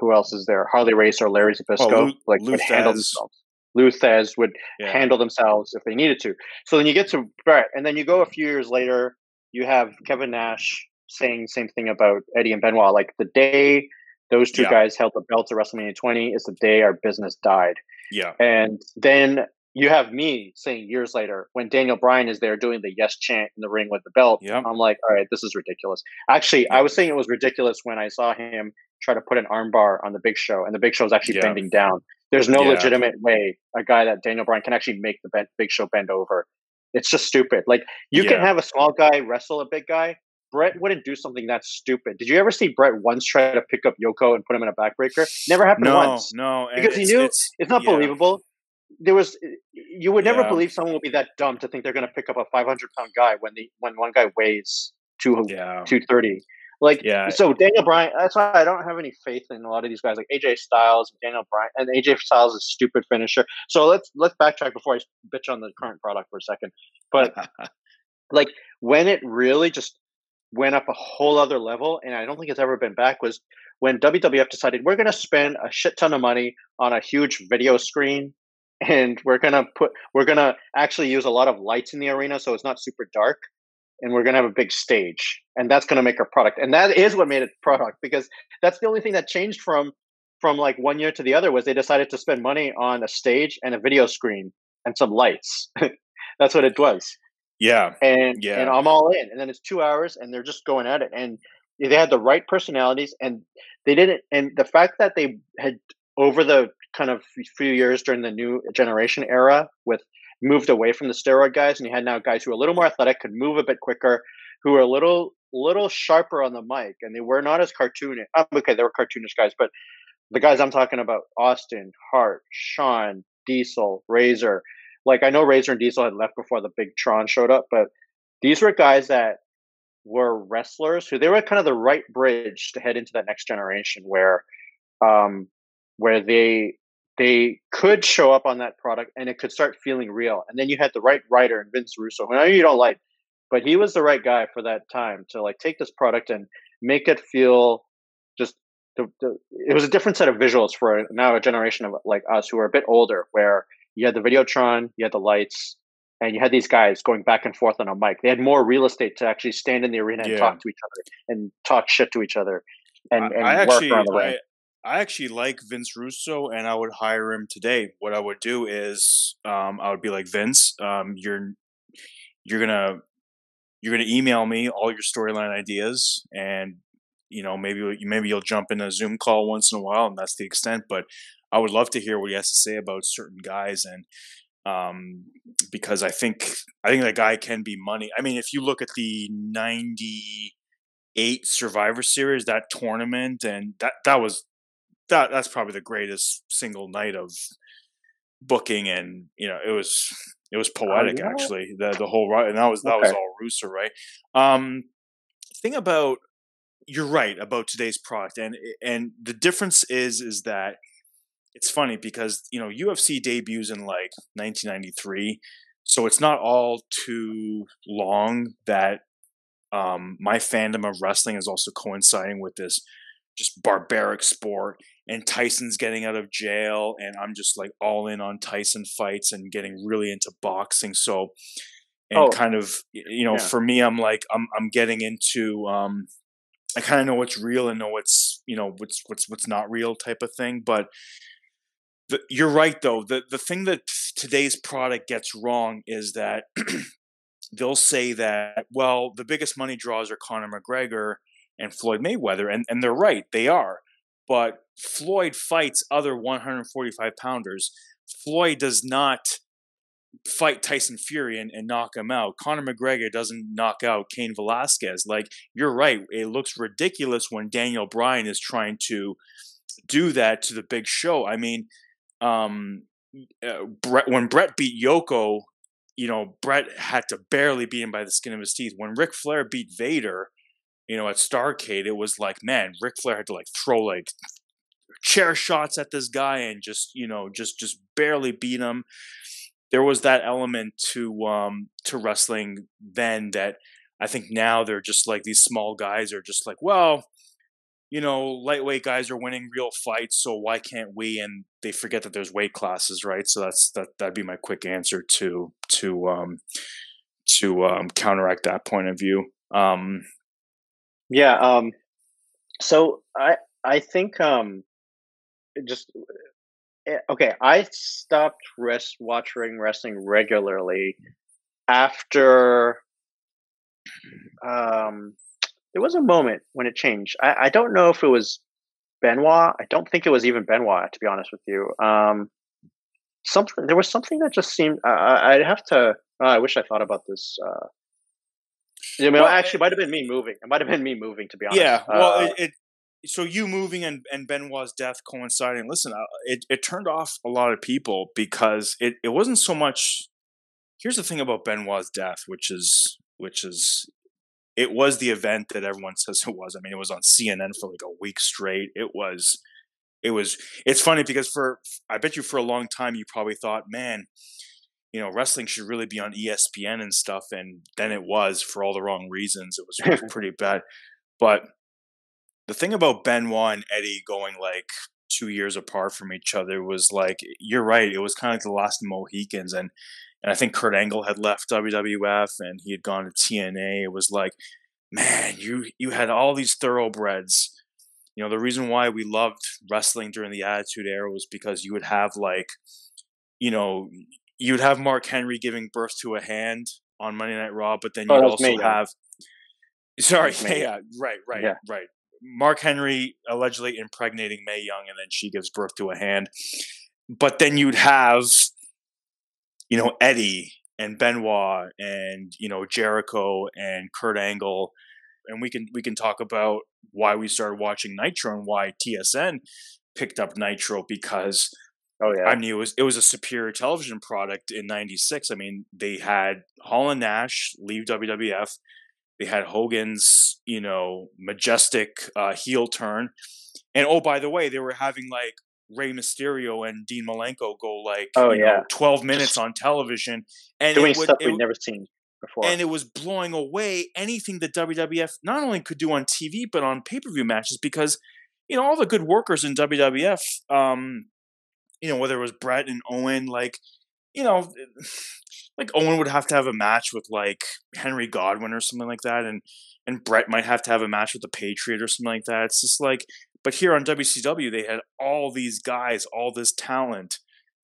who else is there? Harley Race or Larry Zbyszko oh, like would handle themselves. Lou would yeah. handle themselves if they needed to. So then you get to Bret, and then you go a few years later. You have Kevin Nash saying the same thing about Eddie and Benoit. Like the day those two yeah. guys held the belts at WrestleMania 20 is the day our business died. Yeah. And then you have me saying years later when Daniel Bryan is there doing the yes chant in the ring with the belt. Yep. I'm like, all right, this is ridiculous. Actually, I was saying it was ridiculous when I saw him try to put an armbar on the Big Show, and the Big Show is actually bending down. There's no legitimate way a guy that Daniel Bryan can actually make the Big Show bend over. It's just stupid. Like you can have a small guy wrestle a big guy, Bret wouldn't do something that stupid. Did you ever see Bret once try to pick up Yoko and put him in a backbreaker? Never happened no, once. No, because he knew it's, it's not believable. There was you would never yeah. believe someone would be that dumb to think they're going to pick up a 500 pound guy when the when one guy weighs two yeah. 230. Like yeah. so Daniel Bryan that's why I don't have any faith in a lot of these guys like AJ Styles and Daniel Bryan and AJ Styles is stupid finisher. So let's let's backtrack before I bitch on the current product for a second. But like when it really just went up a whole other level, and I don't think it's ever been back, was when WWF decided we're going to spend a shit ton of money on a huge video screen, and we're to put we're to actually use a lot of lights in the arena so it's not super dark, and we're to have a big stage, and that's to make our product, and that is what made it product because that's the only thing that changed from from like one year to the other was they decided to spend money on a stage and a video screen and some lights. that's what it was. Yeah. And yeah. and I'm all in. And then it's two hours and they're just going at it. And they had the right personalities and they didn't and the fact that they had over the kind of few years during the new generation era with moved away from the steroid guys and you had now guys who are a little more athletic, could move a bit quicker, who are a little little sharper on the mic and they were not as cartoonish. Um, okay, they were cartoonish guys, but the guys I'm talking about, Austin, Hart, Shawn, Diesel, Razor, like I know Razor and Diesel had left before the big Tron showed up, but these were guys that were wrestlers who they were kind of the right bridge to head into that next generation where um where they they could show up on that product and it could start feeling real. And then you had the right writer and Vince Russo, who I know you don't like, but he was the right guy for that time to like take this product and make it feel just the, the, it was a different set of visuals for now a generation of like us who are a bit older, where you had the Videotron, you had the lights, and you had these guys going back and forth on a mic. They had more real estate to actually stand in the arena and talk to each other and talk shit to each other and, and I work actually, around the ring. I, I actually like Vince Russo, and I would hire him today. What I would do is, um, I would be like Vince, um, you're you're gonna you're gonna email me all your storyline ideas, and you know maybe maybe you'll jump in a Zoom call once in a while, and that's the extent. But I would love to hear what he has to say about certain guys, and um, because I think I think that guy can be money. I mean, if you look at the ninety eight Survivor Series, that tournament, and that that was that that's probably the greatest single night of booking, and you know it was it was poetic yeah? actually the the whole and that was that was all Russo, right? Um, thing about you're right about today's product, and and the difference is is that it's funny because you know UFC debuts in like 1993, so it's not all too long that um, my fandom of wrestling is also coinciding with this just barbaric sport. And Tyson's getting out of jail, and I'm just like all in on Tyson fights and getting really into boxing. So, and Oh, kind of, you know, yeah. for me, I'm like, I'm I'm getting into, um, I kind of know what's real and know what's, you know, what's what's what's not real type of thing. But the, you're right, though. The the thing that today's product gets wrong is that they'll say that well the biggest money draws are Conor McGregor and Floyd Mayweather and, and they're right they are but Floyd fights other 145 pounders. Floyd does not fight Tyson Fury and, and knock him out. Conor McGregor doesn't knock out Cain Velasquez. Like you're right. It looks ridiculous when Daniel Bryan is trying to do that to the big show. I mean um uh, Bret, when Bret beat Yoko you know, Bret had to barely beat him by the skin of his teeth. When Ric Flair beat Vader, you know, at Starcade, it was like, man, Ric Flair had to like throw like chair shots at this guy and just, you know, just just barely beat him. There was that element to um to wrestling then that I think now they're just like these small guys are just like, well, you know, lightweight guys are winning real fights, so why can't we? And they forget that there's weight classes, right? So that's that that'd be my quick answer to to um to um counteract that point of view. Um Yeah. Um. So I I think um, just eh, okay. I stopped rest watching wrestling regularly after um. There was a moment when it changed. I, I don't know if it was Benoit. I don't think it was even Benoit, to be honest with you. Um, something there was something that just seemed. I I'd have to. oh, I wish I thought about this. Uh, you know, Well, actually, it might have been me moving. It might have been me moving, to be honest. yeah, well, Uh, it, it so you moving and and Benoit's death coinciding. Listen, uh, it it turned off a lot of people because it it wasn't so much. Here's the thing about Benoit's death, which is which is it was the event that everyone says it was. I mean, it was on CNN for like a week straight. It was, it was. It's funny because for I bet you for a long time you probably thought, man, you know, wrestling should really be on ESPN and stuff, and then it mm-hmm. was for all the wrong reasons. It was, it was pretty bad. But the thing about Benoit and Eddie going like two years apart from each other was like you're right. It was kind of like the last Mohicans, and and I think Kurt Angle had left WWF and he had gone to TNA. It was like, man, you you had all these thoroughbreds. You know, the reason why we loved wrestling during the Attitude Era was because you would have like, you know, you would have Mark Henry giving birth to a hand on Monday Night Raw, but then Oh, you'd also have. Sorry, was yeah, right, right, Yeah. right. Mark Henry allegedly impregnating Mae Young, and then she gives birth to a hand. But then you'd have, you know, Eddie and Benoit and you know Jericho and Kurt Angle, and we can we can talk about why we started watching Nitro and why TSN picked up Nitro because oh yeah. I mean, it was it was a superior television product in '96. I mean, they had Hall and Nash leave WWF. They had Hogan's, you know, majestic uh, heel turn, and oh, by the way, they were having like Rey Mysterio and Dean Malenko go like, Oh, you know, yeah. 12 minutes on television, and Doing it would, stuff would- never seen before. and it was blowing away anything that WWF not only could do on TV but on pay per view matches because you know all the good workers in WWF. Um, you know whether it was Bret and Owen, like you know, like Owen would have to have a match with like Henry Godwinn or something like that, and and Bret might have to have a match with the Patriot or something like that. It's just like, but here on WCW, they had all these guys, all this talent,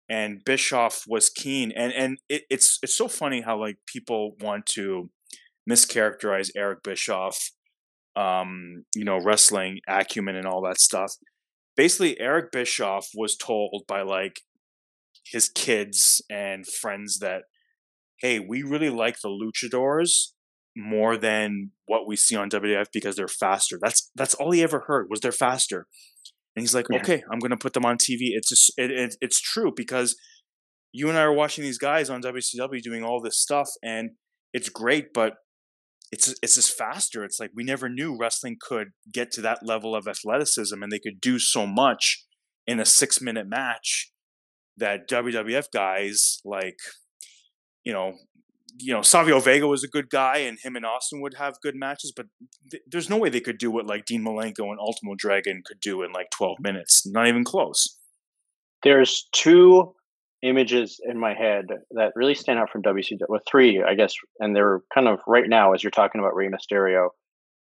and Bischoff was keen, and and it, it's it's so funny how like people want to mischaracterize Eric Bischoff, um, you know, wrestling acumen and all that stuff. Basically, Eric Bischoff was told by like his kids and friends that, hey, we really like the luchadors more than what we see on WWF because they're faster. That's that's all he ever heard was they're faster. And he's like, Yeah. okay, I'm going to put them on TV. It's just it, it, it's true because you and I are watching these guys on WCW doing all this stuff, and it's great, but it's it's just faster. It's like we never knew wrestling could get to that level of athleticism, and they could do so much in a six minute match that WWF guys like, you know, you know, Savio Vega was a good guy, and him and Austin would have good matches, but th- there's no way they could do what like Dean Malenko and Ultimo Dragon could do in like 12 minutes. Not even close. There's two images in my head that really stand out from WCW. Well, three, I guess, and they're kind of right now as you're talking about Rey Mysterio.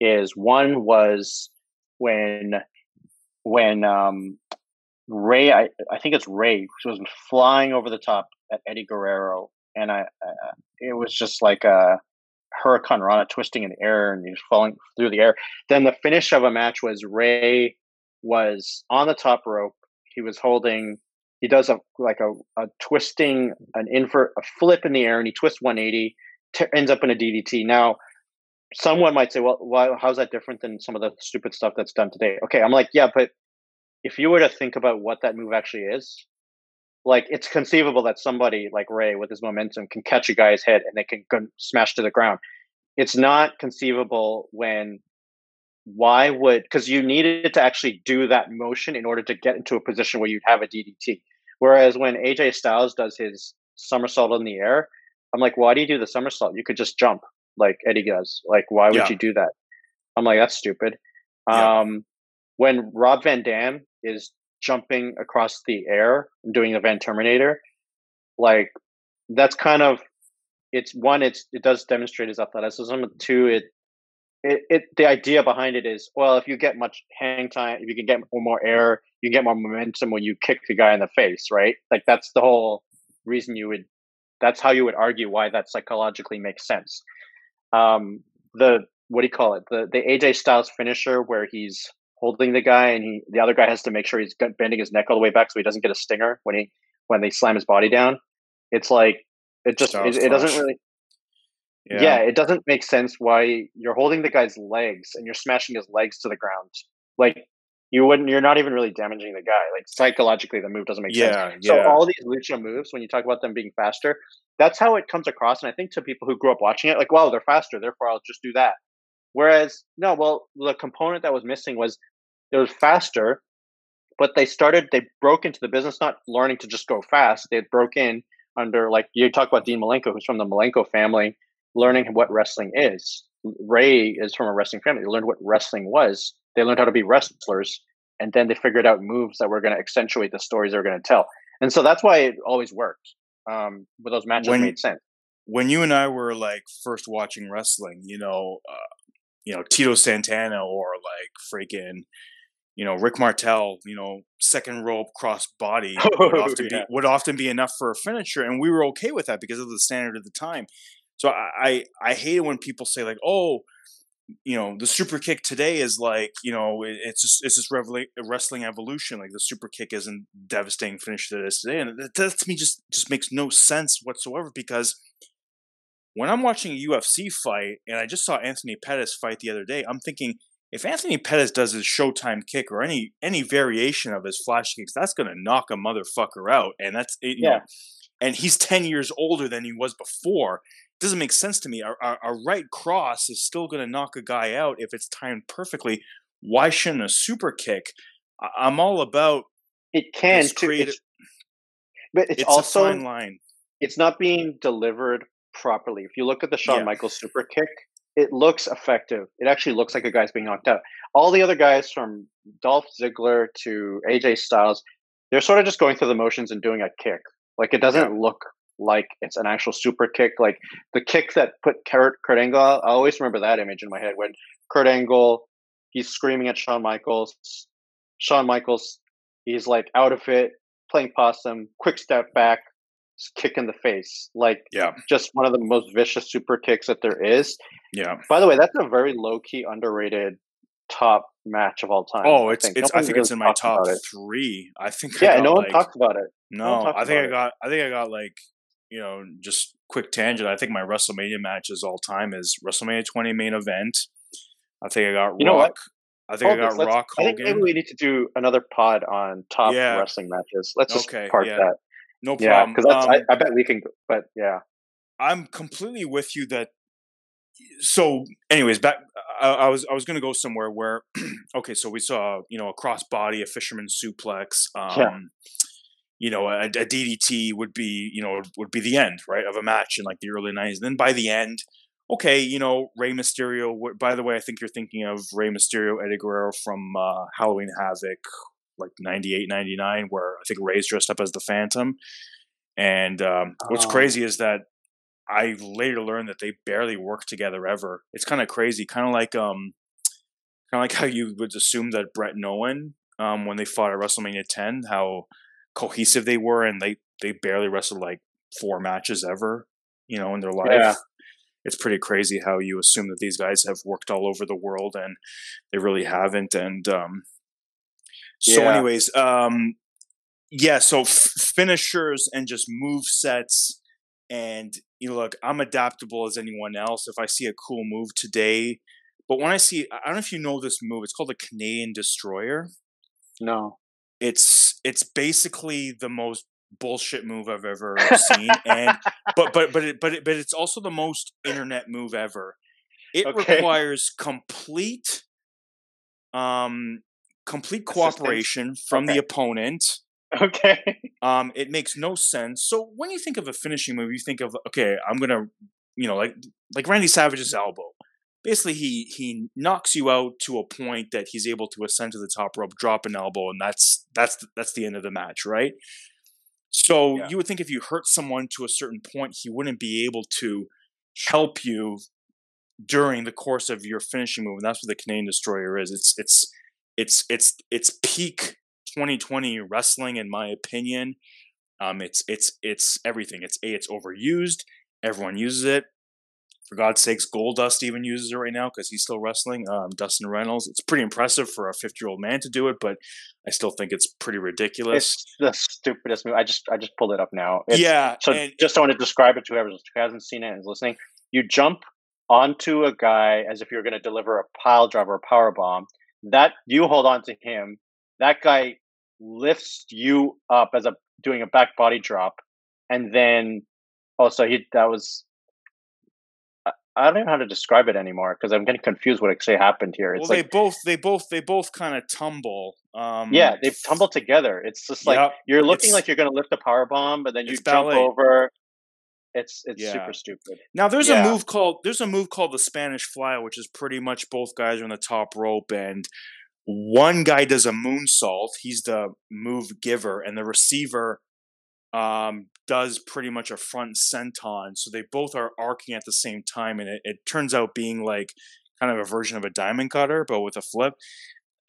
Is one was when when um Rey, I, I think it's Rey, was flying over the top at Eddie Guerrero, and I, uh, it was just like a hurricane rana twisting in the air, and he was falling through the air. Then the finish of a match was Rey was on the top rope. He was holding. He does a like a, a twisting, an invert, a flip in the air, and he twists 180, t- ends up in a DDT. Now, someone might say, "Well, why? How's that different than some of the stupid stuff that's done today?" Okay, I'm like, yeah, but if you were to think about what that move actually is, like it's conceivable that somebody like Rey with his momentum can catch a guy's head and they can smash to the ground. It's not conceivable when why would because you needed to actually do that motion in order to get into a position where you'd have a DDT. Whereas when AJ Styles does his somersault in the air, I'm like, why do you do the somersault? You could just jump like Eddie does. Like, why would Yeah. you do that? I'm like, that's stupid. Yeah. Um, when Rob Van Dam is jumping across the air and doing the Van Terminator, like that's kind of it's one, it's it does demonstrate his athleticism. Two, it it, it the idea behind it is well, if you get much hang time, if you can get more air, you get more momentum when you kick the guy in the face, right? Like that's the whole reason you would. That's how you would argue why that psychologically makes sense. Um, the what do you call it? The the AJ Styles finisher where he's holding the guy and he the other guy has to make sure he's bending his neck all the way back so he doesn't get a stinger when he when they slam his body down. It's like it just it, it doesn't really yeah. it doesn't make sense why you're holding the guy's legs and you're smashing his legs to the ground. Like you wouldn't you're not even really damaging the guy. Like psychologically the move doesn't make sense. Yeah, So yeah. all these lucha moves, when you talk about them being faster, that's how it comes across. And I think to people who grew up watching it, like, wow, they're faster, therefore I'll just do that. Whereas, no, well, the component that was missing was it was faster, but they started, they broke into the business not learning to just go fast. They broke in under, like, you talk about Dean Malenko, who's from the Malenko family, learning what wrestling is. Rey is from a wrestling family. They learned what wrestling was. They learned how to be wrestlers, and then they figured out moves that were going to accentuate the stories they were going to tell. And so that's why it always worked. Um, but those matches When- made sense. when you and I were like first watching wrestling, you know, uh, you know Tito Santana or like freaking, you know Rick Martel, you know second rope cross body would Oh, often yeah. be would often be enough for a finisher, and we were okay with that because of the standard of the time. So I I, I hate it when people say like, oh, you know, the super kick today is like, you know, it, it's just it's just revela- wrestling evolution. Like the super kick isn't devastating finish that it is today, and that, that to me just just makes no sense whatsoever because when I'm watching a UFC fight and I just saw Anthony Pettis fight the other day, I'm thinking if Anthony Pettis does his Showtime kick or any any variation of his flash kicks, that's gonna knock a motherfucker out, and that's it, you Yeah. know, and he's ten years older than he was before. Doesn't make sense to me. A, a, a right cross is still gonna knock a guy out if it's timed perfectly. Why shouldn't a super kick? I, I'm all about It can too. creative. It's, but it's, It's, also a fine line. it's not being delivered properly. If you look at the Shawn Yeah. Michaels super kick, it looks effective. It actually looks like a guy's being knocked out. All the other guys from Dolph Ziggler to AJ Styles, they're sort of just going through the motions and doing a kick. Like it doesn't look like it's an actual super kick. Like the kick that put Kurt, Kurt Angle, I always remember that image in my head when Kurt Angle, he's screaming at Shawn Michaels. Shawn Michaels, he's like out of it, playing possum, quick step back, kick in the face. Like Yeah, just one of the most vicious super kicks that there is. yeah. By the way, that's a very low key, underrated top match of all time. Oh, it's it's. I think it's in my top three. I think. Yeah, I got no one like, talks about it. No No, I think I it. got. I think I got like you know just quick tangent. I think my WrestleMania matches all time is WrestleMania 20 main event. I think I got You know what? Rock. I think Hold I got Rock I think maybe we need to do another pod on top Yeah. wrestling matches. Let's just Okay, park yeah. that. No problem. because Um, I, I bet we can. But yeah, I'm completely with you that. So, anyways, back. I, I was I was going to go somewhere where, okay, so we saw you know a cross body a fisherman suplex. Um, Yeah. You know, a, a DDT would be you know would be the end right of a match in like the early '90s. And Then by the end, okay, you know Rey Mysterio. By the way, I think you're thinking of Rey Mysterio, Eddie Guerrero from uh, Halloween Havoc, like 98, 99, where I think Rey's dressed up as the Phantom. And um, what's Oh. crazy is that I later learned that they barely work together ever. It's kind of crazy, kind of like um, kind of like how you would assume that Bret and Owen, um, when they fought at WrestleMania 10, how cohesive they were, and they they barely wrestled like four matches ever, you know, in their life. Yeah. It's pretty crazy how you assume that these guys have worked all over the world, and they really haven't. And um, so, Yeah. anyways, um, yeah. So f- finishers and just move sets and you know, look, I'm adaptable as anyone else. If I see a cool move today, but when I see, I don't know if you know this move. It's called the Canadian Destroyer. no. It's it's basically the most bullshit move I've ever seen, and but but but it, but it, but it's also the most internet move ever. It Okay. requires complete, um, complete Assistance? cooperation from the opponent. Okay. Um, it makes no sense. So when you think of a finishing move, you think of okay, I'm gonna, you know, like like Randy Savage's elbow. Basically, he he knocks you out to a point that he's able to ascend to the top rope, drop an elbow, and that's that's the, that's the end of the match, right? So Yeah. you would think if you hurt someone to a certain point, he wouldn't be able to help you during the course of your finishing move, and that's what the Canadian Destroyer is. It's it's it's it's it's peak 2020 wrestling, in my opinion. Um, it's it's it's everything. It's a it's overused. Everyone uses it. For God's sakes, Goldust even uses it right now because he's still wrestling. Um, Dustin Runnels. It's pretty impressive for a 50 year old man to do it, but I still think it's pretty ridiculous. It's the stupidest move. I just I just pulled it up now. It's, yeah, So and just I want to describe it to whoever hasn't seen it and is listening. You jump onto a guy as if you're going to deliver a pile driver, or a power bomb. That you hold on to him. That guy lifts you up as a doing a back body drop, and then also he that was. I- don't know how to describe it anymore because I'm getting confused what actually happened here. well, It's they like both they both they both kind of tumble. Um, yeah, they tumble together. It's just like Yep, you're looking like you're going to lift a power bomb, but then you jump ballet. over. It's it's Yeah. super stupid. Now there's Yeah. a move called there's a move called the Spanish Fly, which is pretty much both guys are on the top rope, and one guy does a moonsault. He's the move giver, and the receiver um, does pretty much a front senton. So they both are arcing at the same time, and it, it turns out being like kind of a version of a diamond cutter, but with a flip.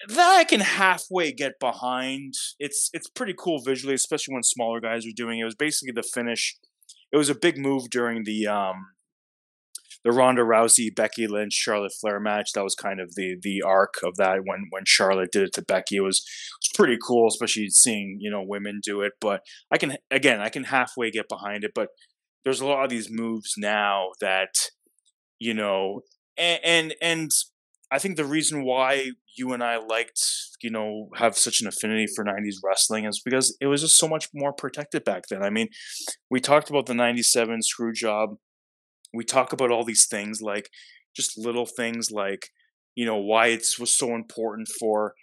That I can halfway get behind. It's it's pretty cool visually, especially when smaller guys are doing it. It was basically the finish. It was a big move during the um, the Ronda Rousey Becky Lynch Charlotte Flair match. That was kind of the the arc of that when when Charlotte did it to Becky. It was it was pretty cool, especially seeing you know women do it. But I can again I can halfway get behind it. But there's a lot of these moves now that you know and and, and I think the reason why you and I liked, you know, have such an affinity for 90s wrestling is because it was just so much more protected back then. I mean, we talked about the 97 screw job. We talk about all these things like just little things like, you know, why it was so important for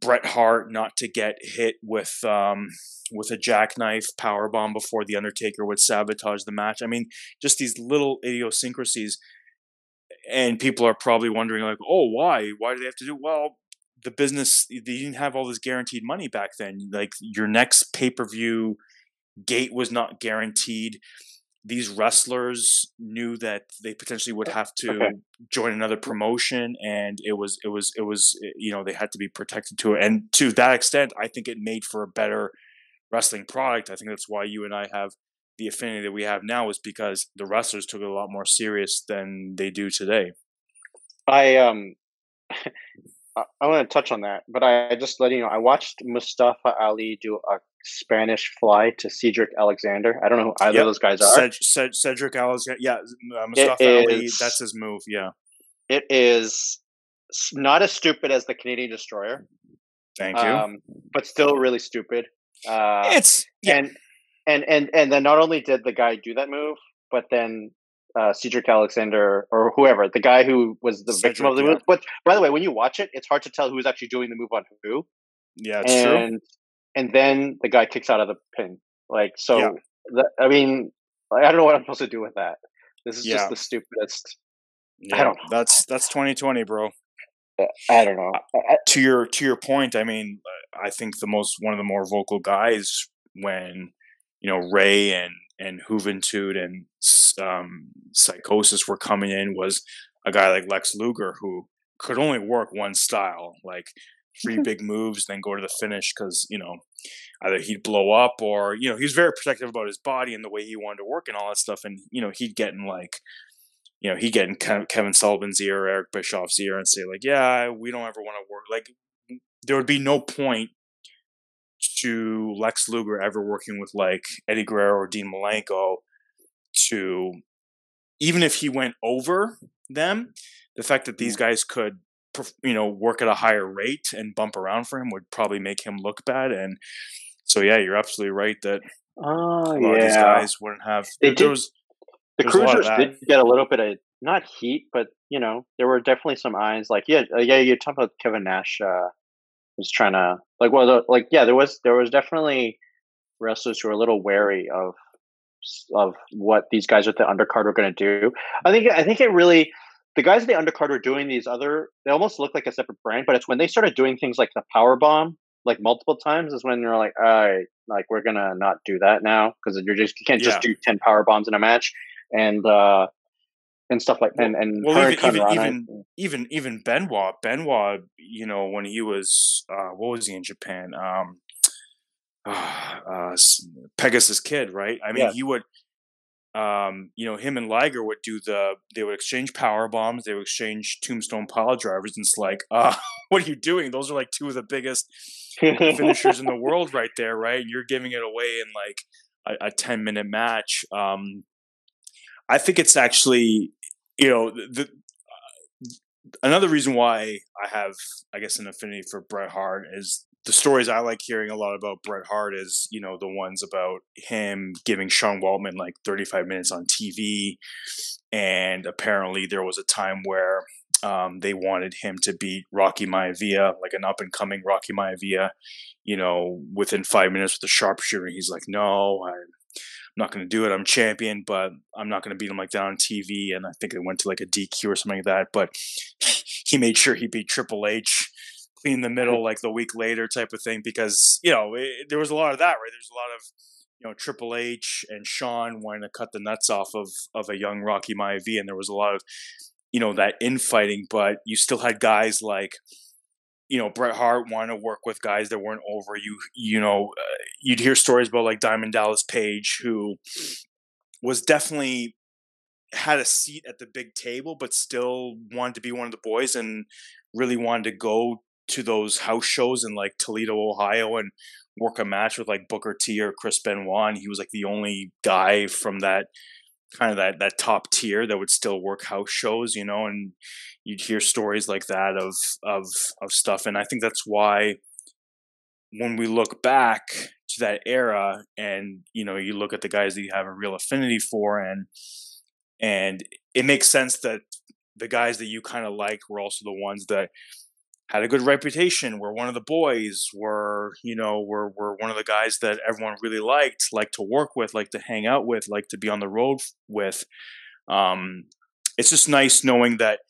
Bret Hart not to get hit with um, with a jackknife power bomb before the Undertaker would sabotage the match. I mean, just these little idiosyncrasies and people are probably wondering like, oh, why? Why do they have to do? Well, the business they didn't have all this guaranteed money back then. Like your next pay per view gate was not guaranteed. These wrestlers knew that they potentially would have to Okay. join another promotion, and it was it was it was eh, you know they had to be protected to it. And to that extent, I think it made for a better wrestling product. I think that's why you and I have the affinity that we have now is because the wrestlers took it a lot more serious than they do today. I um, I, I want to touch on that, but I, I just let you know I watched Mustafa Ali do a Spanish fly to Cedric Alexander. I don't know who either Yep. of those guys are. Ced- Ced- Cedric Alexander, yeah, uh, Mustafa Ali, that's his move. Yeah, It is not as stupid as the Canadian Destroyer, thank you. um, but still really stupid. Uh, it's yeah, and and and and then not only did the guy do that move, but then uh, Cedric Alexander or whoever, the guy who was the victim of the Cedric, move. But by the way, when you watch it, it's hard to tell who's actually doing the move on who. yeah, it's true. and and then the guy kicks out of the pin. Like so, Yeah. the, I mean, I don't know what I'm supposed to do with that. This is Yeah. just the stupidest. Yeah, don't know. that's that's 2020, bro. I don't know. I, I- To your to your point, I mean, I think the most one of the more vocal guys when you know Rey and and Juventud and um, Psicosis were coming in was a guy like Lex Luger who could only work one style, like three big moves, then go to the finish because you know either he'd blow up or you know he was very protective about his body and the way he wanted to work and all that stuff, and you know he'd get in like you know he'd get in Kevin Sullivan's ear, or Eric Bischoff's ear, and say like, yeah, we don't ever want to work like there would be no point to Lex Luger ever working with like Eddie Guerrero or Dean Malenko to even if he went over them, the fact that these guys could you know work at a higher rate and bump around for him would probably make him look bad and so yeah you're absolutely right that oh a lot of these guys wouldn't have They there did- was the there's a lot of cruisers did get a little bit of not heat, but you know there were definitely some eyes. Like yeah, uh, yeah, you talk about Kevin Nash uh, was trying to like well, the, like yeah, there was there was definitely wrestlers who were a little wary of of what these guys at the undercard were going to do. I think I think it really the guys at the undercard were doing these other. They almost look like a separate brand, but it's when they started doing things like the power bomb like multiple times is when you're like, all right, like we're gonna not do that now because you're just you can't just Yeah. do ten power bombs in a match and uh and stuff like and and well, even- even- even- even even Benoit, Benoit, you know, when he was uh, what was he in Japan? Um, uh, Pegasus Kid, right? I mean, Yeah. he would, um, you know, him and Liger would do the. They would exchange power bombs. They would exchange tombstone pile drivers, and it's like, uh, what are you doing? Those are like two of the biggest finishers in the world right there, right? You're giving it away in like a, a 10 minute match. Um, I think it's actually, you know, the, the another reason why I have, I guess, an affinity for Bret Hart is the stories I like hearing a lot about Bret Hart is, you know, the ones about him giving Sean Waltman like 35 minutes on TV. And apparently there was a time where um, they wanted him to beat Rocky Maivia, like an up and coming Rocky Maivia, you know, within five minutes with a sharpshooter. He's like, no, I'm not going to do it. I'm champion, but I'm not going to beat him like that on TV. And I think it went to like a DQ or something like that. But he made sure he beat Triple H clean the middle like the week later type of thing because, you know, it, there was a lot of that, right? There's a lot of, you know, Triple H and Shawn wanting to cut the nuts off of, of a young Rocky Maivia. And there was a lot of, you know, that infighting, but you still had guys like, you know, Bret Hart wanted to work with guys that weren't over. You, you know, uh, you'd hear stories about like Diamond Dallas Page, who was definitely had a seat at the big table, but still wanted to be one of the boys and really wanted to go to those house shows in like Toledo, Ohio, and work a match with like Booker T or Chris Benoit. And he was like the only guy from that kind of that that top tier that would still work house shows, you know, and you'd hear stories like that of of of stuff. And I think that's why when we look back to that era and you know you look at the guys that you have a real affinity for and and it makes sense that the guys that you kind of like were also the ones that had a good reputation were one of the boys were you know were were one of the guys that everyone really liked liked to work with liked to hang out with liked to be on the road with um it's just nice knowing that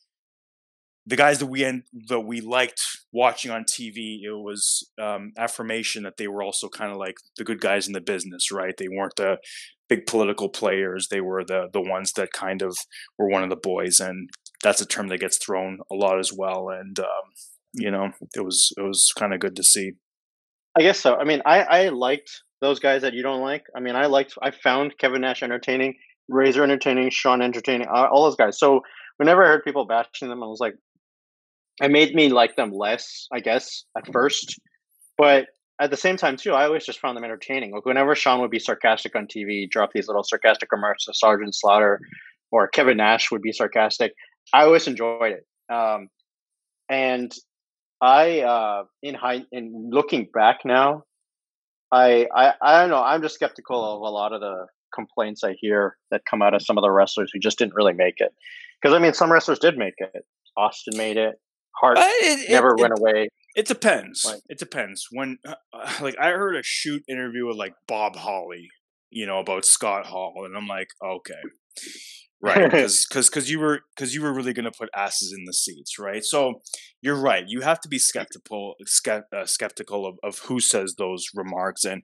the guys that we en- that we liked watching on TV, it was um, affirmation that they were also kind of like the good guys in the business, right? They weren't the big political players; they were the the ones that kind of were one of the boys, and that's a term that gets thrown a lot as well. And um, you know, it was it was kind of good to see. I guess so. I mean, I I liked those guys that you don't like. I mean, I liked. I found Kevin Nash entertaining, Razor entertaining, Shawn entertaining, all those guys. So whenever I heard people bashing them, I was like, it made me like them less, I guess, at first. But at the same time, too, I always just found them entertaining. Like whenever Shawn would be sarcastic on TV, drop these little sarcastic remarks to Sergeant Slaughter, or Kevin Nash would be sarcastic, I always enjoyed it. Um, and I, uh, in high, in looking back now, I, I, I don't know. I'm just skeptical of a lot of the complaints I hear that come out of some of the wrestlers who just didn't really make it. Because I mean, some wrestlers did make it. Austin made it. Hart uh, it, never it, went it, away. It depends. Like, it depends. When uh, uh, like I heard a shoot interview with like Bob Holly, you know, about Scott Hall, and I'm like, okay, right, because because you were because you were really going to put asses in the seats, right? So you're right. You have to be skeptical uh, skeptical of, of who says those remarks, and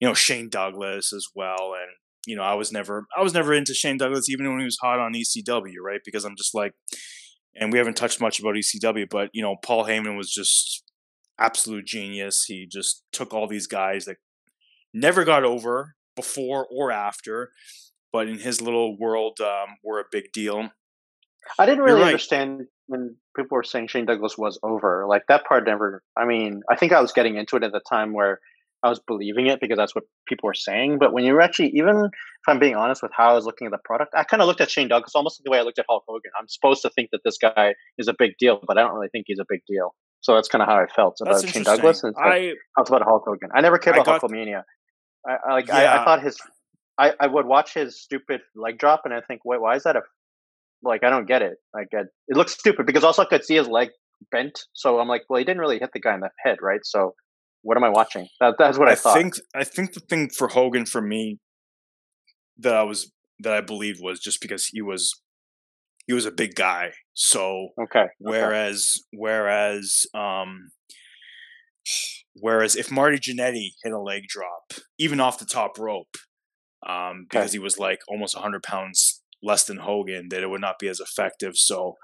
you know Shane Douglas as well, and you know I was never I was never into Shane Douglas even when he was hot on ECW, right? Because I'm just like and we haven't touched much about ECW, but you know, Paul Heyman was just absolute genius. He just took all these guys that never got over before or after, but in his little world um, were a big deal. I didn't really right. understand when people were saying Shane Douglas was over. Like that part never. I mean, I think I was getting into it at the time where I was believing it because that's what people were saying. But when you were actually, even if I'm being honest with how I was looking at the product, I kind of looked at Shane Douglas almost the way I looked at Hulk Hogan. I'm supposed to think that this guy is a big deal, but I don't really think he's a big deal. So that's kind of how I felt about Shane Douglas. And I felt about Hulk Hogan. I never cared about Hulkamania. I, I like. Yeah. I, I, thought his. I, I would watch his stupid leg drop, and I think, wait, why is that a? Like, I don't get it. Like, it looks stupid because also I could see his leg bent. So I'm like, well, he didn't really hit the guy in the head, right? So what am I watching? That, that's what I, I thought. think I think the thing for Hogan for me that I was that I believed was just because he was he was a big guy. So okay. Whereas okay. whereas um whereas if Marty Jannetty hit a leg drop, even off the top rope, um, because okay. he was like almost hundred pounds less than Hogan, that it would not be as effective. So,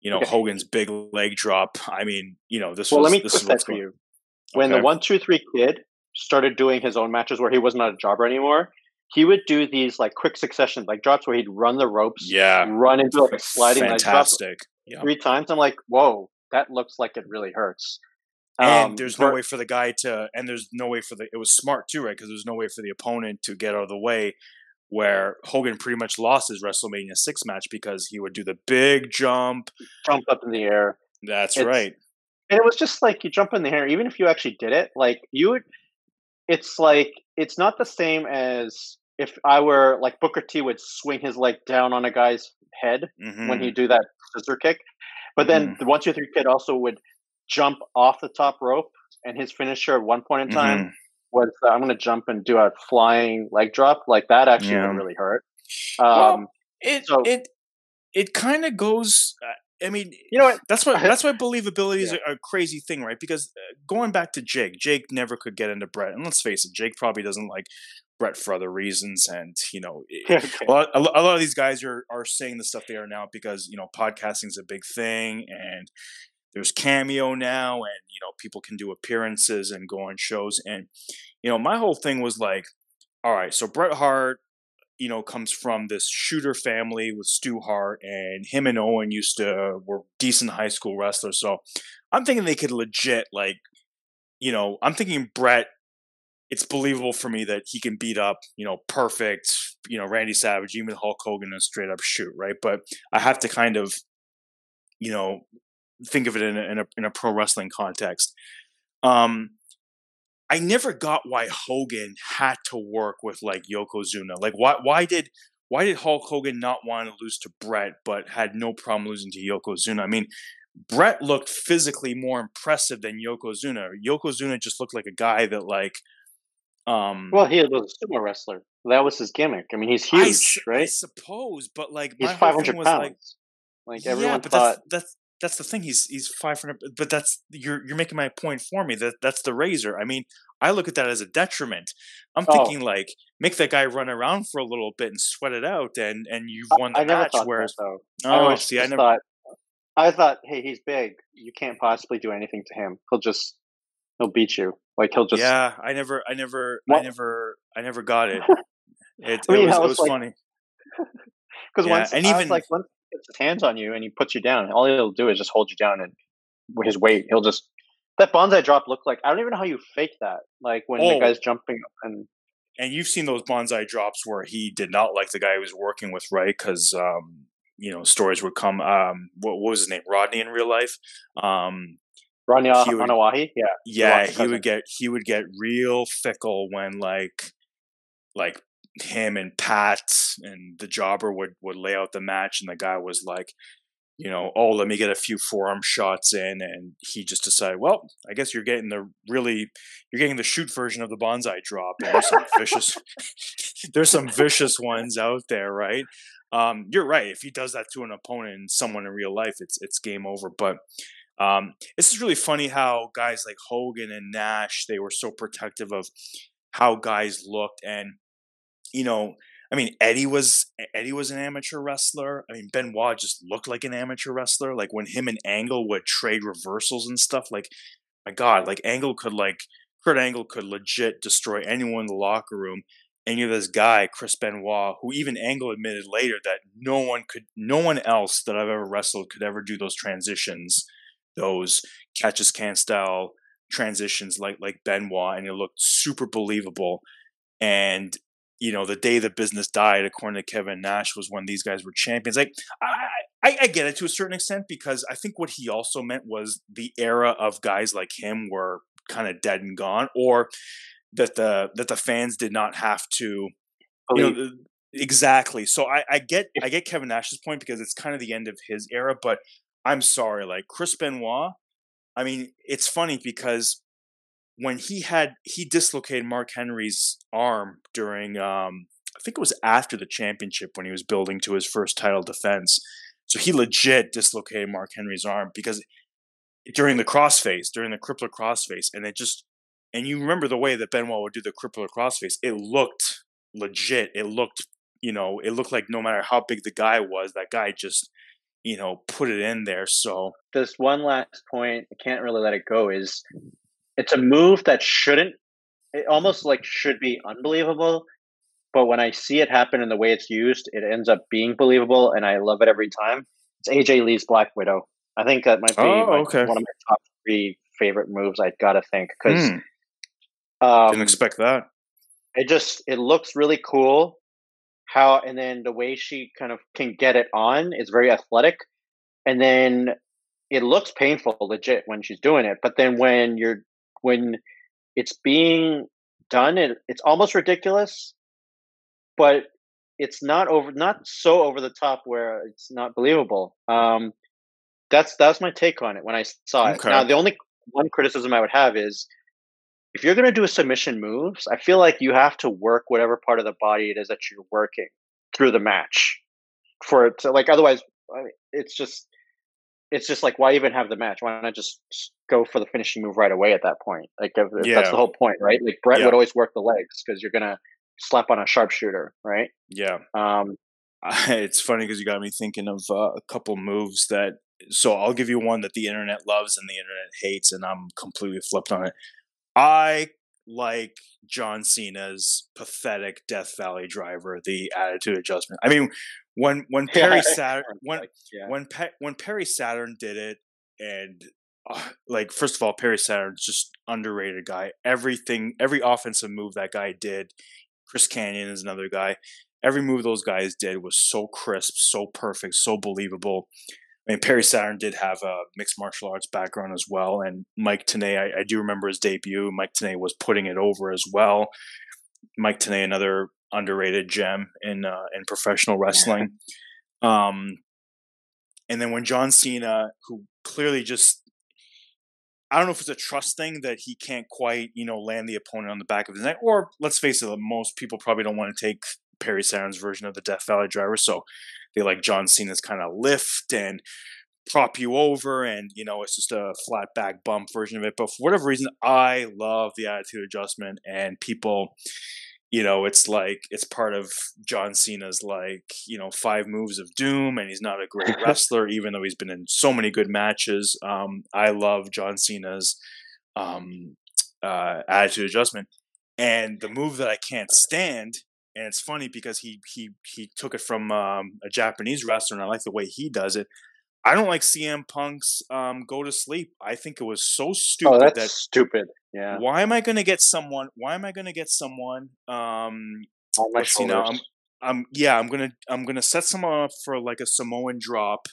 you know, okay. Hogan's big leg drop. I mean, you know, this well, was let me this is what's for you when okay. the one two three kid started doing his own matches where he was not a jobber anymore, he would do these like quick succession like drops where he'd run the ropes, yeah, run into like a sliding fantastic, yeah. three times. I'm like, whoa, that looks like it really hurts. And um, there's no way for the guy to, and there's no way for the. It was smart too, right? Because there's no way for the opponent to get out of the way. Where Hogan pretty much lost his WrestleMania six match because he would do the big jump, jump up in the air. That's it's, right and it was just like you jump in the air even if you actually did it like you would it's like it's not the same as if i were like booker t would swing his leg down on a guy's head mm-hmm. when he do that scissor kick but then mm-hmm. the one two three kid also would jump off the top rope and his finisher at one point in time mm-hmm. was uh, i'm going to jump and do a flying leg drop like that actually yeah. really hurt um, well, it so, it it kind of goes uh, I mean, you know what? That's why that's why believability is yeah. a, a, crazy thing, right? Because uh, going back to Jake, Jake never could get into Bret, and let's face it, Jake probably doesn't like Bret for other reasons, and you know, okay. a, lot, a, lot, of these guys are are saying the stuff they are now because you know podcasting is a big thing, and there's cameo now, and you know people can do appearances and go on shows, and you know my whole thing was like, all right, so Bret Hart you know, comes from this shooter family with Stu Hart, and him and Owen used to were decent high school wrestlers. So I'm thinking they could legit like, you know, I'm thinking Bret. It's believable for me that he can beat up, you know, perfect, you know, Randy Savage, even Hulk Hogan in a straight up shoot, right? But I have to kind of, you know, think of it in a, in a, in a pro wrestling context. Um, I never got why Hogan had to work with like Yokozuna. Like why why did why did Hulk Hogan not want to lose to Bret but had no problem losing to Yokozuna? I mean, Bret looked physically more impressive than Yokozuna. Yokozuna just looked like a guy that like um Well, he was a sumo wrestler. That was his gimmick. I mean, he's huge, I, right? I suppose, but like he's five hundred pounds. Like, Like yeah, everyone but thought, that's that's that's the thing. He's he's five hundred. But that's you're you're making my point for me. That that's the razor. I mean, I look at that as a detriment. I'm Oh. thinking like make that guy run around for a little bit and sweat it out, and and you've I- won the I never match. Whereas that though. I oh, always see, I never. thought, I thought, hey, he's big. You can't possibly do anything to him. He'll just, he'll beat you. Like he'll just. yeah, I never, I never, I never, I never got it. It, I mean, it was, I it was was like- funny. Because Yeah, once, and I was even- like, once gets his hands on you and he puts you down, all he'll do is just hold you down and with his weight, he'll just. That banzai drop looked like I don't even know how you fake that. Like when Oh. the guy's jumping and And you've seen those banzai drops where he did not like the guy he was working with, right? Because um, you know stories would come. Um, what, what was his name? Rodney in real life. Um, would- Anoa'i, yeah, yeah, he would get he would get real fickle when like like him and Pat and the jobber would would lay out the match, and the guy was like. You know, oh, let me get a few forearm shots in, and he just decided, well, I guess you're getting the really, you're getting the shoot version of the banzai drop. And there's some vicious, there's some vicious ones out there, right? Um, you're right. If he does that to an opponent and someone in real life, it's it's game over. But um, this is really funny how guys like Hogan and Nash they were so protective of how guys looked, and you know, I mean, Eddie was Eddie was an amateur wrestler. I mean, Benoit just looked like an amateur wrestler. Like when him and Angle would trade reversals and stuff. Like, my God, like Angle could like Kurt Angle could legit destroy anyone in the locker room. And you have this guy, Chris Benoit, who even Angle admitted later that no one could, no one else that I've ever wrestled could ever do those transitions, those catches can style transitions like like Benoit, and it looked super believable. And you know, the day the business died, according to Kevin Nash, was when these guys were champions. Like, I, I, I get it to a certain extent because I think what he also meant was the era of guys like him were kind of dead and gone, or that the that the fans did not have to, you know, exactly. So I, I get I get Kevin Nash's point because it's kind of the end of his era, but I'm sorry, like Chris Benoit. I mean, it's funny because when he had he dislocated Mark Henry's arm during um I think it was after the championship when he was building to his first title defense. So he legit dislocated Mark Henry's arm because during the crossface, during the crippler crossface, and it just and you remember the way that Benoit would do the crippler crossface, it looked legit. It looked, you know, it looked like no matter how big the guy was, that guy just, you know, put it in there. So this one last point, I can't really let it go, is it's a move that shouldn't it almost like should be unbelievable. But when I see it happen in the way it's used, it ends up being believable and I love it every time. It's AJ Lee's Black Widow. I think that might be Oh, okay. one of my top three favorite moves I gotta think. Because hmm, um, didn't expect that. it just it looks really cool how and then the way she kind of can get it on is very athletic and then it looks painful legit when she's doing it but then when you're when it's being done it, it's almost ridiculous but it's not over not so over the top where it's not believable um that's that's my take on it when i saw it now the only one criticism i would have is if you're going to do a submission moves, I feel like you have to work whatever part of the body it is that you're working through the match for it to like. Otherwise, I mean, it's just it's just like why even have the match? Why not just go for the finishing move right away at that point? Like if, if Yeah. that's the whole point, right? Like Bret Yeah. would always work the legs because you're gonna slap on a sharpshooter, right? Yeah. Um, it's funny because you got me thinking of uh, a couple moves that. So I'll give you one that the internet loves and the internet hates, and I'm completely flipped on it. I like John Cena's pathetic Death Valley driver, the attitude adjustment. I mean, when when Perry Saturn when yeah. when Pe- when Perry Saturn did it, and uh, like first of all, Perry Saturn's just underrated guy. Everything, every offensive move that guy did. Chris Kanyon is another guy. Every move those guys did was so crisp, so perfect, so believable. I mean, Perry Saturn did have a mixed martial arts background as well, and Mike Tenay, I, I do remember his debut. Mike Tenay was putting it over as well. Mike Tenay, another underrated gem in uh, in professional wrestling. Um, and then when John Cena, who clearly just I don't know if it's a trust thing that he can't quite, you know, land the opponent on the back of his neck, or let's face it, most people probably don't want to take Perry Saturn's version of the Death Valley driver. So they like John Cena's kind of lift and prop you over and you know it's just a flat back bump version of it but for whatever reason i love the attitude adjustment and people you know it's like it's part of john cena's like you know five moves of doom and he's not a great wrestler even though he's been in so many good matches. Um, i love john cena's um, uh, attitude adjustment. And the move that i can't stand and it's funny because he he he took it from um, a japanese wrestler and i like the way he does it I don't like CM Punk's um, go to sleep. I think it was so stupid. Oh, that's that, stupid. Yeah. Why am I going to get someone? Why am I going to get someone? Um, On my let's now. I'm, I'm yeah. I'm gonna I'm gonna set someone up for like a Samoan drop,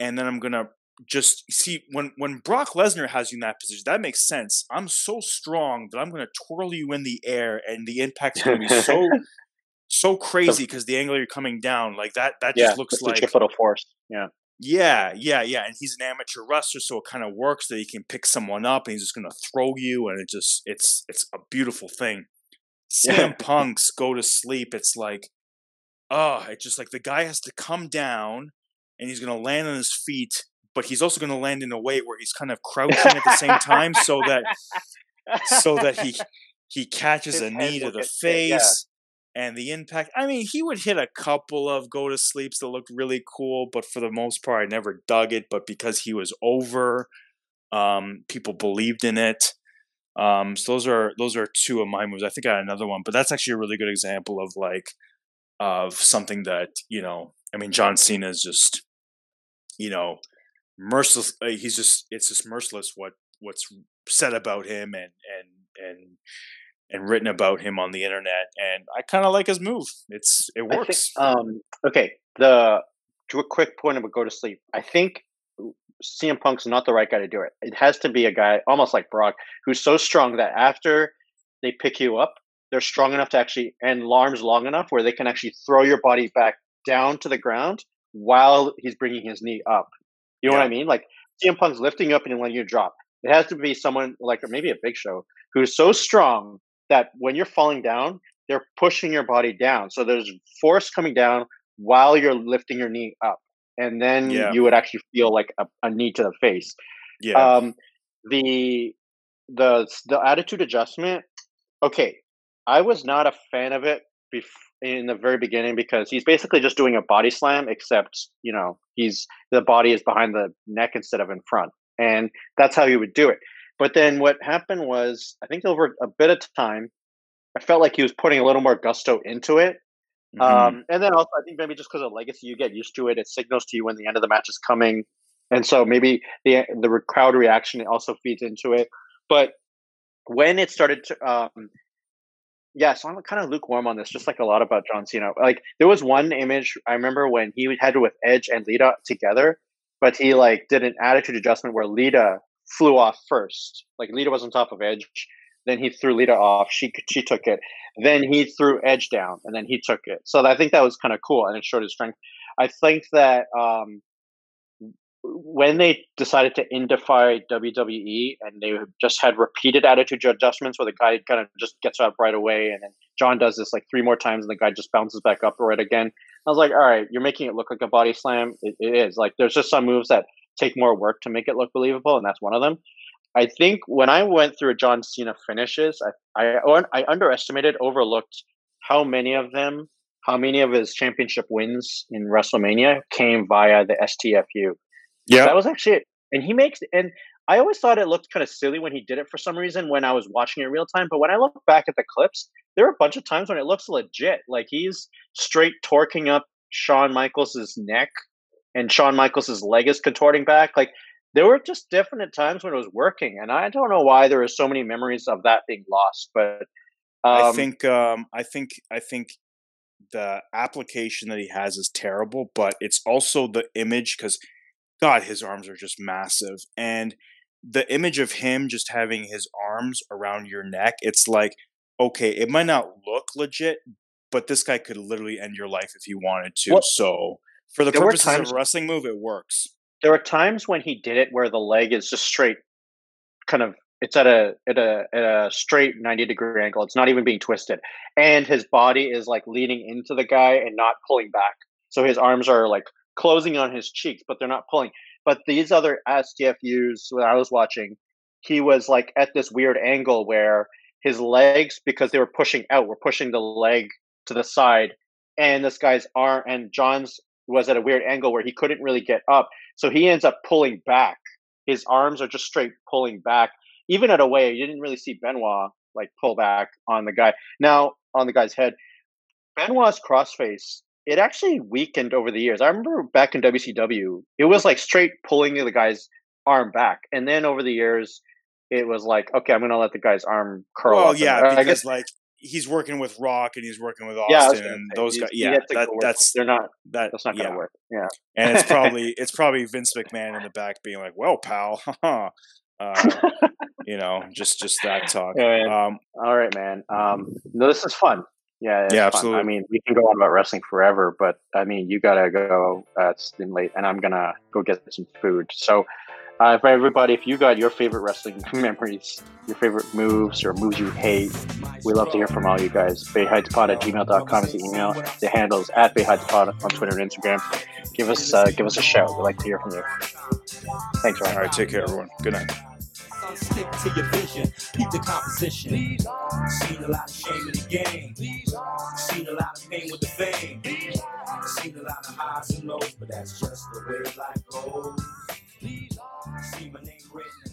and then I'm gonna just see when when Brock Lesnar has you in that position. That makes sense. I'm so strong that I'm gonna twirl you in the air, and the impact's gonna be so so crazy because the angle you're coming down like that. That yeah, just looks like centripetal force. Yeah. Yeah, yeah, yeah. And he's an amateur wrestler, so it kind of works that he can pick someone up and he's just gonna throw you and it just it's it's a beautiful thing. CM Punk's go to sleep, it's like oh, it's just like the guy has to come down and he's gonna land on his feet, but he's also gonna land in a way where he's kind of crouching at the same time so that so that he he catches His a knee to the get hit, yeah. face and the impact. I mean, he would hit a couple of go to sleeps that looked really cool, but for the most part, I never dug it. But because he was over, um, people believed in it. Um, so those are those are two of my moves. I think I had another one, but that's actually a really good example of like of something that you know. I mean, John Cena is just you know merciless. Uh, he's just it's just merciless what what's said about him and and and and written about him on the internet. And I kind of like his move. It's it I think, works. um, okay, the to a quick point about go to sleep. I think CM Punk's not the right guy to do it. It has to be a guy almost like Brock, who's so strong that after they pick you up, they're strong enough to actually and arms long enough where they can actually throw your body back down to the ground while he's bringing his knee up. You know what I mean? Like CM Punk's lifting you up and letting you drop. It has to be someone like maybe a Big Show who's so strong that when you're falling down, they're pushing your body down. So there's force coming down while you're lifting your knee up, and then Yeah. you would actually feel like a, a knee to the face. yeah. Um, the the the attitude adjustment. Okay, I was not a fan of it bef- in the very beginning because he's basically just doing a body slam, except you know he's the body is behind the neck instead of in front, and that's how he would do it. But then what happened was, I think over a bit of time, I felt like he was putting a little more gusto into it. Mhm. Um, and then also, I think maybe just because of legacy, you get used to it. It signals to you when the end of the match is coming, and so maybe the the crowd reaction also feeds into it. But when it started to, um, yeah, so I'm kind of lukewarm on this, just like a lot about John Cena. Like there was one image I remember when he had it with Edge and Lita together, but he like did an attitude adjustment where Lita flew off first. Like Lita was on top of Edge, then he threw Lita off. She she took it. Then he threw Edge down, and then he took it. So I think that was kind of cool, and it showed his strength. I think that um, when they decided to indify WWE and they just had repeated attitude adjustments where the guy kind of just gets up right away and then John does this like three more times and the guy just bounces back up right again. I was like, all right, you're making it look like a body slam. It, it is. Like there's just some moves that take more work to make it look believable, and that's one of them. I think when I went through John Cena finishes, I, I, I underestimated, overlooked how many of them, how many of his championship wins in WrestleMania came via the STFU. yeah. That was actually it. And he makes and I always thought it looked kind of silly when he did it for some reason when I was watching it real time. But when I look back at the clips, there are a bunch of times when it looks legit. Like he's straight torquing up Shawn Michaels' neck and Shawn Michaels' leg is contorting back. Like there were just definite times when it was working. And I don't know why there are so many memories of that being lost. But um, I think um, I think I think the application that he has is terrible, but it's also the image because God, his arms are just massive, and the image of him just having his arms around your neck, it's like okay, it might not look legit, but this guy could literally end your life if he wanted to. Well, so for the there purposes times- of a wrestling move, it works. there are times when he did it where the leg is just straight kind of it's at a at a at a straight 90 degree angle it's not even being twisted and his body is like leaning into the guy and not pulling back so his arms are like closing on his cheeks, but they're not pulling. But these other STFUs, when I was watching, he was like at this weird angle where his legs, because they were pushing out, were pushing the leg to the side, and this guy's arm and John's was at a weird angle where he couldn't really get up, so he ends up pulling back. His arms are just straight pulling back. Even at a way, you didn't really see Benoit like pull back on the guy. Now on the guy's head, Benoit's crossface it actually weakened over the years. I remember back in WCW, it was like straight pulling the guy's arm back, and then over the years, it was like, okay, I'm going to let the guy's arm curl. Up. yeah, And I because guess, like he's working with Rock and he's working with yeah, Austin gonna and those guys. Yeah, that, that's they're not. that. That's not going to yeah. work. Yeah, and it's probably it's probably Vince McMahon in the back being like, "Well, pal, uh, you know, just just that talk. Yeah, yeah. Um, All right, man. Um, no, this is fun. Yeah, Yeah, fun. absolutely. I mean, we can go on about wrestling forever, but I mean, you gotta go. Uh, it's been late, and I'm gonna go get some food. So, uh, for everybody, if you got your favorite wrestling memories, your favorite moves or moves you hate, we love to hear from all you guys. BayHeightsPod at gmail.com is the email. The handle is at BayHeightsPod on Twitter and Instagram. Give us uh, give us a shout. We'd like to hear from you. Thanks, Ryan. all right, take care, everyone. Good night. Stick to your vision. Keep the composition. Seen a lot of shame in the game. Seen a lot of pain with the fame. Seen a lot of highs and lows, but that's just the way life goes. See my name written